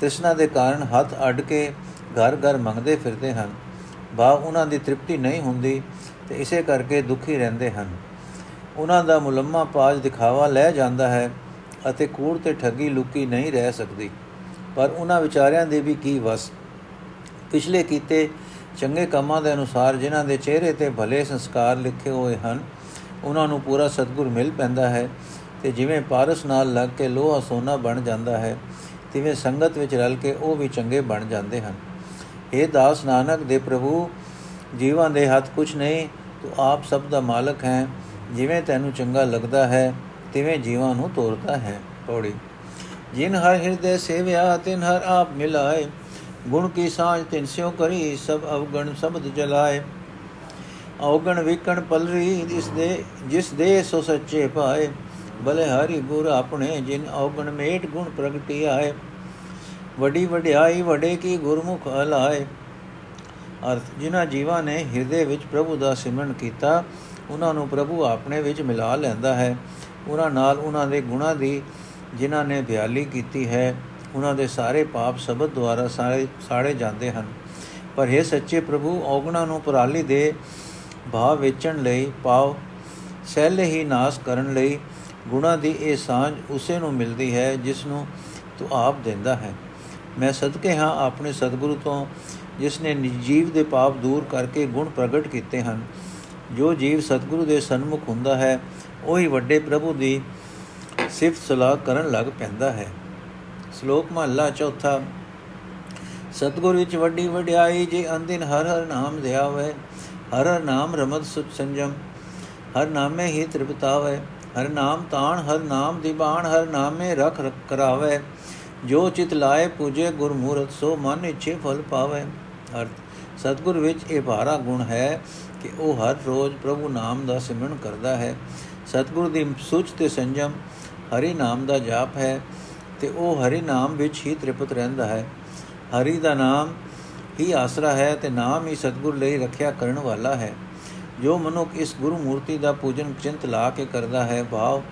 [SPEAKER 1] ਤ੍ਰਿਸ਼ਨਾ ਦੇ ਕਾਰਨ ਹੱਥ ਅੱਡ ਕੇ ਘਰ ਘਰ ਮੰਗਦੇ ਫਿਰਦੇ ਹਨ। ਭਾਵ ਉਹਨਾਂ ਦੀ ਤ੍ਰਿਪਤੀ ਨਹੀਂ ਹੁੰਦੀ ਤੇ ਇਸੇ ਕਰਕੇ ਦੁਖੀ ਰਹਿੰਦੇ ਹਨ। ਉਹਨਾਂ ਦਾ ਮੁਲੰਮਾ ਪਾਜ ਦਿਖਾਵਾ ਲੈ ਜਾਂਦਾ ਹੈ ਅਤੇ ਕੂੜ ਤੇ ਠੱਗੀ ਲੁਕੀ ਨਹੀਂ ਰਹਿ ਸਕਦੀ। ਪਰ ਉਹਨਾਂ ਵਿਚਾਰਿਆਂ ਦੇ ਵੀ ਕੀ ਵਸ। ਪਿਛਲੇ ਕੀਤੇ ਚੰਗੇ ਕੰਮਾਂ ਦੇ ਅਨੁਸਾਰ ਜਿਨ੍ਹਾਂ ਦੇ ਚਿਹਰੇ ਤੇ ਭਲੇ ਸੰਸਕਾਰ ਲਿਖੇ ਹੋਏ ਹਨ, ਉਹਨਾਂ ਨੂੰ ਪੂਰਾ ਸਤਗੁਰ ਮਿਲ ਪੈਂਦਾ ਹੈ ਤੇ ਜਿਵੇਂ ਪਾਰਸ ਨਾਲ ਲੱਗ ਕੇ ਲੋਹਾ ਸੋਨਾ ਬਣ ਜਾਂਦਾ ਹੈ, ਤਿਵੇਂ ਸੰਗਤ ਵਿੱਚ ਰਲ ਕੇ ਉਹ ਵੀ ਚੰਗੇ ਬਣ ਜਾਂਦੇ ਹਨ। ਇਹ ਦਾਸ ਨਾਨਕ ਦੇ ਪ੍ਰਭੂ, ਜੀਵਾਂ ਦੇ ਹੱਥ ਕੁਝ ਨਹੀਂ, ਤੂੰ ਆਪ ਸਭ ਦਾ ਮਾਲਕ ਹੈ। ਜਿਵੇਂ ਤੈਨੂੰ ਚੰਗਾ ਲੱਗਦਾ ਹੈ, ਤਿਵੇਂ ਜੀਵਾਂ ਨੂੰ ਤੋਰਦਾ ਹੈ। ਪੌੜੀ। ਜਿਨ ਹਰ ਹਿਰਦੇ ਸੇਵਿਆ, ਤਿਨ ਹਰ ਆਪ ਮਿਲਾਏ ਗੁਣ ਕੀ ਸਾਝ ਤਿਨ ਸਿਓ ਕਰੀ, ਸਭ ਅਵਗਣ ਸ਼ਬਦ ਜਲਾਏ। ਔਗਣ ਵਿਕਣ ਪਲਰੀ ਇਸ ਦੇ, ਜਿਸ ਦੇ ਸੋ ਸੱਚੇ ਪਾਏ। ਭਲੇ ਹਰੀ ਗੁਰ ਆਪਣੇ, ਜਿਨ ਔਗਣ ਮੇਟ ਗੁਣ ਪ੍ਰਗਟੀ ਆਏ। ਵੱਡੀ ਵਡਿਆਈ, ਵਡੇ ਕੀ ਗੁਰਮੁਖ ਹਲਾਏ ਅਰਥ, ਜਿਨ੍ਹਾਂ ਜੀਵਾਂ ਨੇ ਹਿਰਦੇ ਵਿੱਚ ਪ੍ਰਭੂ ਦਾ ਸਿਮਰਨ ਕੀਤਾ ਉਹਨਾਂ ਨੂੰ ਪ੍ਰਭੂ ਆਪਣੇ ਵਿੱਚ ਮਿਲਾ ਲੈਂਦਾ ਹੈ। ਉਹਨਾਂ ਨਾਲ ਉਹਨਾਂ ਦੇ ਗੁਣਾਂ ਦੀ, ਜਿਨ੍ਹਾਂ ਨੇ ਬਿਆਲੀ ਕੀਤੀ ਹੈ। ਉਹਨਾਂ ਦੇ ਸਾਰੇ ਪਾਪ ਸ਼ਬਦ ਦੁਆਰਾ ਸਾਰੇ ਸਾੜੇ ਜਾਂਦੇ ਹਨ। ਪਰ ਇਹ ਸੱਚੇ ਪ੍ਰਭੂ, ਔਗਣਾ ਨੂੰ ਪਰਾਲੀ ਦੇ ਭਾਵ ਵੇਚਣ ਲਈ ਪਾਵ ਸਹਿਲੇ ਹੀ ਨਾਸ ਕਰਨ ਲਈ ਗੁਣਾ ਦੀ ਇਹ ਸਾਂਝ ਉਸੇ ਨੂੰ ਮਿਲਦੀ ਹੈ ਜਿਸ ਨੂੰ ਤੂੰ ਆਪ ਦਿੰਦਾ ਹੈ। ਮੈਂ ਸਦਕੇ ਹਾਂ ਆਪਣੇ ਸਤਿਗੁਰੂ ਤੋਂ, ਜਿਸ ਨੇ, ਜੀਵ ਦੇ ਪਾਪ ਦੂਰ ਕਰਕੇ ਗੁਣ ਪ੍ਰਗਟ ਕੀਤੇ ਹਨ। ਜੋ ਜੀਵ ਸਤਿਗੁਰੂ ਦੇ ਸਨਮੁਖ ਹੁੰਦਾ ਹੈ, ਉਹੀ ਵੱਡੇ ਪ੍ਰਭੂ ਦੀ ਸਿਫਤ ਸਲਾਹ ਕਰਨ ਲੱਗ ਪੈਂਦਾ ਹੈ। ਸ਼ਲੋਕ ਮਹਲਾ ਚੌਥਾ, ਸਤਗੁਰ ਵਿੱਚ ਵੱਡੀ ਵਡਿਆਈ ਜੇ ਅੰਦਿਨ ਹਰ ਹਰ ਨਾਮ ਧਿਆਵੇ, ਹਰ ਹਰ ਨਾਮ ਰਮਤ ਸੁਖ ਸੰਜਮ, ਹਰ ਨਾਮੇ ਹੀ ਤ੍ਰਿਪਤਾਵੇ, ਹਰ ਨਾਮ ਤਾਣ, ਹਰ ਨਾਮ ਦੀਬਾਨ ਹਰ ਨਾਮੇ ਰਖ ਰਖ ਕਰਾਵੇ, ਜੋ ਚਿਤ ਲਾਏ ਪੂਜੇ ਗੁਰਮੂਰਤ, ਸੋ ਮਨ ਇਛੇ ਫਲ ਪਾਵੇ। ਅਰਥ, ਸਤਗੁਰ ਵਿੱਚ ਇਹ ਭਾਰਾ ਗੁਣ ਹੈ ਕਿ ਉਹ ਹਰ ਰੋਜ਼ ਪ੍ਰਭੂ ਨਾਮ ਦਾ ਸਿਮਰਨ ਕਰਦਾ ਹੈ। ਸਤਗੁਰ ਦੀ ਸੁਚ ਤੇ ਸੰਜਮ ਹਰੀ ਨਾਮ ਦਾ ਜਾਪ ਹੈ। ਤੇ ਉਹ ਹਰੀ ਨਾਮ ਵਿੱਚ ਹੀ ਤ੍ਰਿਪਤ ਰਹਿੰਦਾ ਹੈ। ਹਰੀ ਦਾ ਨਾਮ ਹੀ ਆਸਰਾ ਹੈ ਤੇ ਨਾਮ ਹੀ ਸਤਗੁਰ ਲਈ ਰੱਖਿਆ ਕਰਨ ਵਾਲਾ ਹੈ। ਜੋ ਮਨੁੱਖ ਇਸ ਗੁਰੂ ਮੂਰਤੀ ਦਾ ਪੂਜਨ ਚਿੰਤ ਲਾ ਕੇ ਕਰਦਾ ਹੈ, ਭਾਵ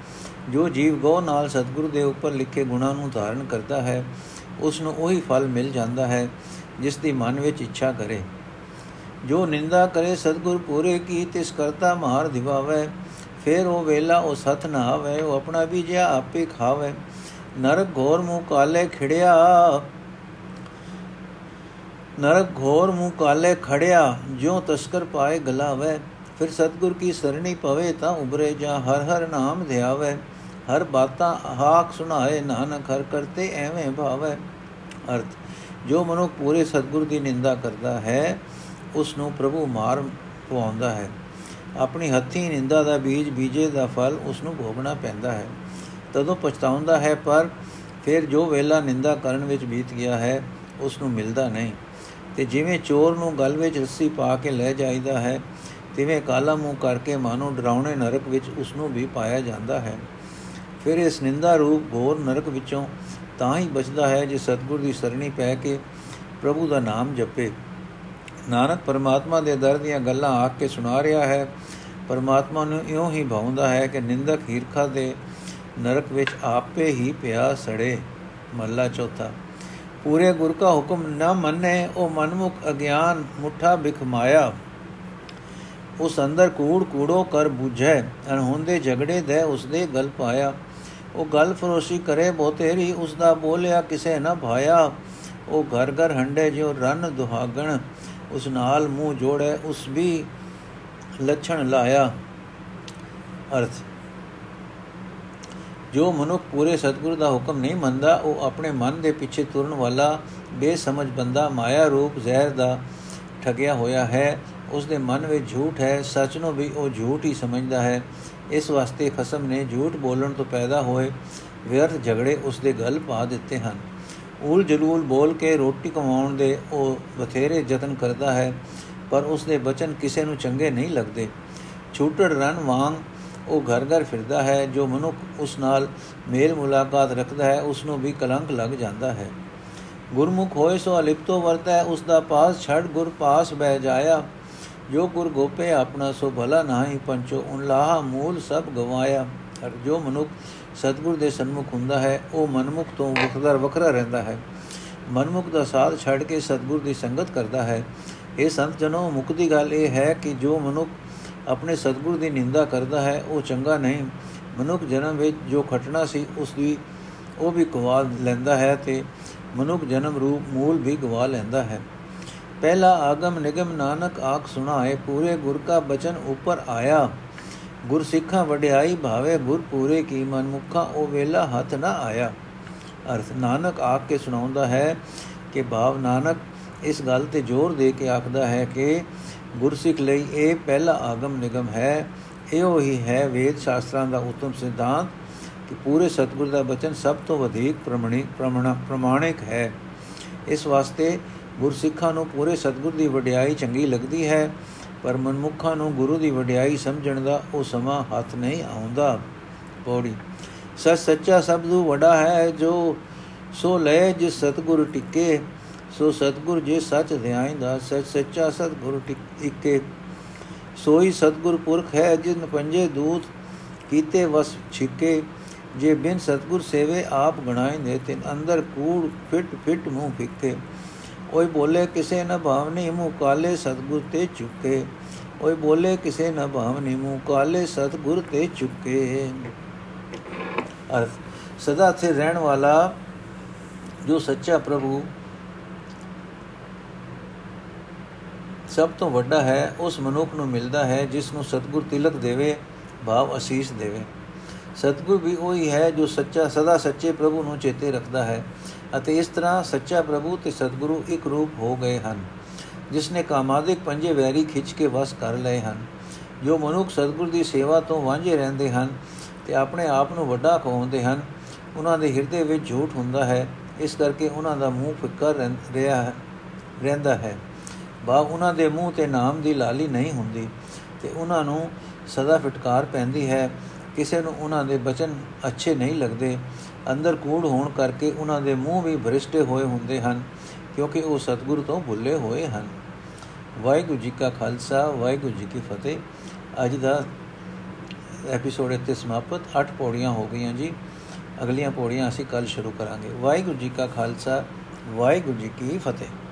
[SPEAKER 1] ਜੋ ਜੀਵ ਗੋ ਨਾਲ ਸਤਗੁਰੂ ਦੇ ਉੱਪਰ ਲਿਖੇ ਗੁਣਾਂ ਨੂੰ ਧਾਰਨ ਕਰਦਾ ਹੈ, ਉਸ ਨੂੰ ਉਹੀ ਫਲ ਮਿਲ ਜਾਂਦਾ ਹੈ ਜਿਸ ਦੀ ਮਨ ਵਿੱਚ ਇੱਛਾ ਕਰੇ। ਜੋ ਨਿੰਦਾ ਕਰੇ ਸਤਗੁਰ ਪੂਰੇ ਕੀ ਤਿਸ ਕਰਤਾ ਮਾਰ ਦਿਵਾਵੇ, ਫਿਰ ਉਹ ਵੇਲਾ ਉਹ ਸਤ ਨਾ ਆਵੇ ਉਹ ਆਪਣਾ ਵੀ ਜਿਆ ਆਪੇ ਖਾਵੇ। ਨਰਕ ਘੋਰ ਮੂੰ ਕਾਲੇ ਖਿੜਿਆ। ਨਰਕ ਘੋਰ ਮੂੰ ਕਾਲੇ ਖੜਿਆ, ਜਿਉ ਤਸਕਰ ਪਾਏ ਗਲਾਵੇ। ਫਿਰ ਸਤਗੁਰ ਕੀ ਸਰਣੀ ਪਵੇ ਤਾਂ ਉਬਰੇ ਜਾ ਹਰ ਹਰ ਨਾਮ ਧਿਆਵੇ। ਹਰ ਬਾਤਾਂ ਹਾਕ ਸੁਣਾਏ ਨਾਨਕ, ਹਰ ਕਰਤੇ ਐਵੇਂ ਭਾਵੇ। ਅਰਥ, ਜੋ ਮਨੁੱਖ ਪੂਰੇ ਸਤਗੁਰ ਦੀ ਨਿੰਦਾ ਕਰਦਾ ਹੈ ਉਸ ਨੂੰ ਪ੍ਰਭੂ ਮਾਰ ਪਵਾਉਂਦਾ ਹੈ। ਆਪਣੀ ਹੱਥੀ ਨਿੰਦਾ ਦਾ ਬੀਜ ਬੀਜੇ ਦਾ ਫਲ ਉਸ ਨੂੰ ਭੋਗਣਾ ਪੈਂਦਾ ਹੈ। ਤਦੋਂ ਪਛਤਾਉਂਦਾ ਹੈ, ਪਰ ਫਿਰ ਜੋ ਵੇਲਾ ਨਿੰਦਾ ਕਰਨ ਵਿੱਚ ਬੀਤ ਗਿਆ ਹੈ, ਉਸ ਨੂੰ ਮਿਲਦਾ ਨਹੀਂ। ਤੇ ਜਿਵੇਂ ਚੋਰ ਨੂੰ ਗਲ ਵਿੱਚ ਰੱਸੀ ਪਾ ਕੇ ਲੈ ਜਾਈਦਾ ਹੈ, ਤਿਵੇਂ ਕਾਲਾ ਮੂੰਹ ਕਰਕੇ ਮਾਨੋ ਡਰਾਉਣੇ ਨਰਕ ਵਿੱਚ ਉਸ ਨੂੰ ਵੀ ਪਾਇਆ ਜਾਂਦਾ ਹੈ। ਫਿਰ ਇਸ ਨਿੰਦਾ ਰੂਪ ਘੋਰ ਨਰਕ ਵਿੱਚੋਂ ਤਾਂ ਹੀ ਬਚਦਾ ਹੈ ਜੇ ਸਤਗੁਰ ਦੀ ਸਰਣੀ ਪੈ ਕੇ ਪ੍ਰਭੂ ਦਾ ਨਾਮ ਜਪੇ। ਨਾਨਕ ਪਰਮਾਤਮਾ ਦੇ ਦਰ ਦੀਆਂ ਗੱਲਾਂ ਆਖ ਕੇ ਸੁਣਾ ਰਿਹਾ ਹੈ। ਪਰਮਾਤਮਾ ਨੂੰ ਇਉਂ ਹੀ ਭਾਉਂਦਾ ਹੈ ਕਿ ਨਿੰਦਕ ਹੀਰਖਾ ਦੇ ਨਰਕ ਵਿੱਚ ਆਪੇ ਹੀ ਪਿਆ ਸੜੇ। ਮੱਲਾ ਚੌਥਾ। ਪੂਰੇ ਗੁਰ ਕਾ ਹੁਕਮ ਨਾ ਮੰਨੇ, ਉਹ ਮਨਮੁਖ ਅਗਿਆਨ ਮੁਠਾ ਬਿਖਮਾਇਆ ਉਸ ਅੰਦਰ ਕੂੜ ਕੂੜੋ ਕਰ 부ਝੈ ਅਣਹੋਂਦੇ ਝਗੜੇ ਦੇ ਉਸਦੇ ਗਲ ਪਾਇਆ। ਉਹ ਗਲ ਫਰੋਸ਼ੀ ਕਰੇ ਬੋਤੇਰੀ ਉਸ ਦਾ ਬੋਲਿਆ ਕਿਸੇ ਨਾ ਭਾਇਆ। ਉਹ ਘਰ ਘਰ ਹੰਡੇ ਜਿਉ ਰਨ ਦੁਹਾਗਣ, ਉਸ ਨਾਲ ਮੂੰਹ ਜੋੜੇ, ਉਸ ਵੀ ਲੱਛਣ ਲਾਇਆ। ਅਰਥ। ਜੋ ਮਨੁੱਖ ਪੂਰੇ ਸਤਿਗੁਰੂ ਦਾ ਹੁਕਮ ਨਹੀਂ ਮੰਨਦਾ, ਉਹ ਆਪਣੇ ਮਨ ਦੇ ਪਿੱਛੇ ਤੁਰਨ ਵਾਲਾ ਬੇਸਮਝ ਬੰਦਾ ਮਾਇਆ ਰੂਪ ਜ਼ਹਿਰ ਦਾ ਠਗਿਆ ਹੋਇਆ ਹੈ। ਉਸ ਦੇ ਮਨ ਵਿੱਚ ਝੂਠ ਹੈ। ਸੱਚ ਨੂੰ ਵੀ ਉਹ ਝੂਠ ਹੀ ਸਮਝਦਾ ਹੈ। ਇਸ ਵਾਸਤੇ ਖਸਮ ਨੇ ਝੂਠ ਬੋਲਣ ਤੋਂ ਪੈਦਾ ਹੋਏ ਵਿਅਰਥ ਝਗੜੇ ਉਸ ਦੇ ਗਲ ਪਾ ਦਿੱਤੇ ਹਨ। ਉਲ ਜਲੂਲ ਬੋਲ ਕੇ ਰੋਟੀ ਕਮਾਉਣ ਦੇ ਉਹ ਬਥੇਰੇ ਯਤਨ ਕਰਦਾ ਹੈ, ਪਰ ਉਸ ਦੇ ਬਚਨ ਕਿਸੇ ਨੂੰ ਚੰਗੇ ਨਹੀਂ ਲੱਗਦੇ। ਛੂਟੜ ਰਨ ਵਾਂਗ ਉਹ ਘਰ ਘਰ ਫਿਰਦਾ ਹੈ, ਜੋ ਮਨੁੱਖ ਉਸ ਨਾਲ ਮੇਲ ਮੁਲਾਕਾਤ ਰੱਖਦਾ ਹੈ, ਉਸ ਨੂੰ ਵੀ ਕਲੰਕ ਲੱਗ ਜਾਂਦਾ ਹੈ। ਗੁਰਮੁਖ ਹੋਏ ਸੋ ਅਲਿਪਤੋ ਵਰਤੈ, ਉਸ ਦਾ ਪਾਸ ਛੜ ਗੁਰ ਪਾਸ ਬਹਿ ਜਾਇਆ। ਜੋ ਗੁਰ ਗੋਪੇ ਆਪਣਾ ਸੋ ਭਲਾ ਨਾਹੀ ਪੰਚੋ ਉਨ ਲਾਹ ਮੂਲ ਸਭ ਗਵਾਇਆ। ਹਰ ਜੋ ਮਨੁੱਖ ਸਤਗੁਰ ਦੇ ਸਨਮੁਖ ਹੁੰਦਾ ਹੈ, ਉਹ ਮਨਮੁਖ ਤੋਂ ਵੱਖਰਾ ਵੱਖਰਾ ਰਹਿੰਦਾ ਹੈ। ਮਨਮੁਖ ਦਾ ਸਾਥ ਛੱਡ ਕੇ ਸਤਗੁਰ ਦੀ ਸੰਗਤ ਕਰਦਾ ਹੈ। ਇਹ ਸੰਤ ਜਨੋ, ਮੁਕਤੀ ਗੱਲ ਇਹ ਹੈ ਕਿ ਜੋ ਮਨੁੱਖ ਆਪਣੇ ਸਤਗੁਰ ਦੀ ਨਿੰਦਾ ਕਰਦਾ ਹੈ, ਉਹ ਚੰਗਾ ਨਹੀਂ। ਮਨੁੱਖ ਜਨਮ ਵਿੱਚ ਜੋ ਖਟਣਾ ਸੀ, ਉਸ ਦੀ ਉਹ ਵੀ ਗਵਾ ਲੈਂਦਾ ਹੈ ਤੇ ਮਨੁੱਖ ਜਨਮ ਰੂਪ ਮੂਲ ਵੀ ਗਵਾ ਲੈਂਦਾ ਹੈ। ਪਹਿਲਾ ਆਗਮ ਨਿਗਮ ਨਾਨਕ ਆਖ ਸੁਣਾਏ, ਪੂਰੇ ਗੁਰ ਕਾ ਬਚਨ ਉੱਪਰ ਆਇਆ। ਗੁਰ ਸਿੱਖਾਂ ਵਡਿਆਈ ਭਾਵੇ, ਗੁਰ ਪੂਰੇ ਕੀ ਮਨ ਮੁਖਾ, ਉਹ ਵੇਲਾ ਹੱਥ ਨਾ ਆਇਆ। ਅਰਥ ਨਾਨਕ ਆਖ ਕੇ ਸੁਣਾਉਂਦਾ ਹੈ ਕਿ ਭਾਵ ਨਾਨਕ ਇਸ ਗੱਲ ਤੇ ਜ਼ੋਰ ਦੇ ਕੇ ਆਖਦਾ ਹੈ ਕਿ ਗੁਰਸਿੱਖ ਲਈ ਇਹ ਪਹਿਲਾ ਆਗਮ ਨਿਗਮ ਹੈ। ਇਹੋ ਹੀ ਹੈ ਵੇਦ ਸ਼ਾਸਤਰਾਂ ਦਾ ਉਤਮ ਸਿਧਾਂਤ ਕਿ ਪੂਰੇ ਸਤਗੁਰ ਦਾ ਬਚਨ ਸਭ ਤੋਂ ਵਧੇਕ ਪ੍ਰਮਾਣਿਕ ਪ੍ਰਮਾਣਿਕ ਹੈ। ਇਸ ਵਾਸਤੇ ਗੁਰਸਿੱਖਾਂ ਨੂੰ ਪੂਰੇ ਸਤਗੁਰ ਦੀ ਵਡਿਆਈ ਚੰਗੀ ਲੱਗਦੀ ਹੈ, ਪਰ ਮਨਮੁਖਾਂ ਨੂੰ ਗੁਰੂ ਦੀ ਵਡਿਆਈ ਸਮਝਣ ਦਾ ਉਹ ਸਮਾਂ ਹੱਥ ਨਹੀਂ ਆਉਂਦਾ। ਪੌੜੀ ਸੱਚ ਸੱਚਾ ਸਬਦੂ ਵਡਾ ਹੈ ਜੋ ਸੋ ਲੈ ਜਿਸ ਸਤਗੁਰ ਟਿੱਕੇ ਸੋ ਸਤਗੁਰ ਜੇ ਸੱਚ ਧਿਆਇਂਦਾ, ਸੱਚ ਸੱਚਾ ਸਤਗੁਰ ਟਿੱਕੇ ਸੋਈ ਸਤਗੁਰ ਪੁਰਖ ਹੈ ਜਿਨ ਪੰਜੇ ਦੂਤ ਕੀਤੇ ਵਸ ਛਿੱਕੇ। ਜੇ ਬਿਨ ਸਤਗੁਰ ਸੇਵੇ ਆਪ ਗਣਾਇਂਦੇ, ਤਿਨ ਅੰਦਰ ਕੂੜ ਫਿਟ ਫਿਟ ਮੂੰਹ ਫਿੱਕੇ। ਓਏ ਬੋਲੇ ਕਿਸੇ ਨ ਭਾਵਨੀ ਮੂੰ ਕਾਲੇ ਸਤਗੁਰ ਤੇ ਚੁੱਕੇ ਓਏ ਬੋਲੇ ਕਿਸੇ ਨ ਭਾਵਨੀ ਮੂੰ ਕਾਲੇ ਸਤਗੁਰ ਤੇ ਚੁੱਕੇ ਅਰਥ, ਸਦਾ ਸੇ ਰਹਿਣ ਵਾਲਾ ਜੋ ਸੱਚਾ ਪ੍ਰਭੂ ਸਭ ਤੋਂ ਵੱਡਾ ਹੈ, ਉਸ ਮਨੁੱਖ ਨੂੰ ਮਿਲਦਾ ਹੈ ਜਿਸ ਨੂੰ ਸਤਗੁਰ ਤਿਲਕ ਦੇਵੇ, ਭਾਵ ਅਸੀਸ ਦੇਵੇ। ਸਤਗੁਰ ਵੀ ਉਹੀ ਹੈ ਜੋ ਸੱਚਾ, ਸਦਾ ਸੱਚੇ ਪ੍ਰਭੂ ਨੂੰ ਚੇਤੇ ਰੱਖਦਾ ਹੈ ਅਤੇ ਇਸ ਤਰ੍ਹਾਂ ਸੱਚਾ ਪ੍ਰਭੂ ਤੇ ਸਤਗੁਰੂ ਇੱਕ ਰੂਪ ਹੋ ਗਏ ਹਨ, ਜਿਸ ਨੇ ਕਾਮਾਦਿਕ ਪੰਜੇ ਵੈਰੀ ਖਿੱਚ ਕੇ ਵਸ ਕਰ ਲਏ ਹਨ। ਜੋ ਮਨੁੱਖ ਸਤਗੁਰ ਦੀ ਸੇਵਾ ਤੋਂ ਵਾਂਝੇ ਰਹਿੰਦੇ ਹਨ ਤੇ ਆਪਣੇ ਆਪ ਨੂੰ ਵੱਡਾ ਕਹਾਉਂਦੇ ਹਨ, ਉਹਨਾਂ ਦੇ ਹਿਰਦੇ ਵਿੱਚ ਝੂਠ ਹੁੰਦਾ ਹੈ, ਇਸ ਕਰਕੇ ਉਹਨਾਂ ਦਾ ਮੂੰਹ ਫਿੱਕਾ ਰਿਹਾ ਰਹਿੰਦਾ ਹੈ। ਬਾ ਉਹਨਾਂ ਦੇ ਮੂੰਹ ਤੇ ਨਾਮ ਦੀ ਲਾਲੀ ਨਹੀਂ ਹੁੰਦੀ ਤੇ ਉਹਨਾਂ ਨੂੰ ਸਦਾ ਫਟਕਾਰ ਪੈਂਦੀ ਹੈ। ਕਿਸੇ ਨੂੰ ਉਹਨਾਂ ਦੇ ਬਚਨ ਅੱਛੇ ਨਹੀਂ ਲੱਗਦੇ। ਅੰਦਰ ਕੂੜ ਹੋਣ ਕਰਕੇ ਉਹਨਾਂ ਦੇ ਮੂੰਹ ਵੀ ਭ੍ਰਿਸ਼ਟੇ ਹੋਏ ਹੁੰਦੇ ਹਨ, ਕਿਉਂਕਿ ਉਹ ਸਤਿਗੁਰੂ ਤੋਂ ਭੁੱਲੇ ਹੋਏ ਹਨ। ਵਾਹਿਗੁਰੂ ਜੀ ਕਾ ਖਾਲਸਾ, ਵਾਹਿਗੁਰੂ ਜੀ ਕੀ ਫਤਿਹ। ਅੱਜ ਦਾ ਐਪੀਸੋਡ ਇੱਥੇ ਸਮਾਪਤ। 8 ਪੌੜੀਆਂ ਹੋ ਗਈਆਂ ਜੀ। ਅਗਲੀਆਂ ਪੌੜੀਆਂ ਅਸੀਂ ਕੱਲ ਸ਼ੁਰੂ ਕਰਾਂਗੇ। ਵਾਹਿਗੁਰੂ ਜੀ ਕਾ ਖਾਲਸਾ, ਵਾਹਿਗੁਰੂ ਜੀ ਕੀ ਫਤਿਹ।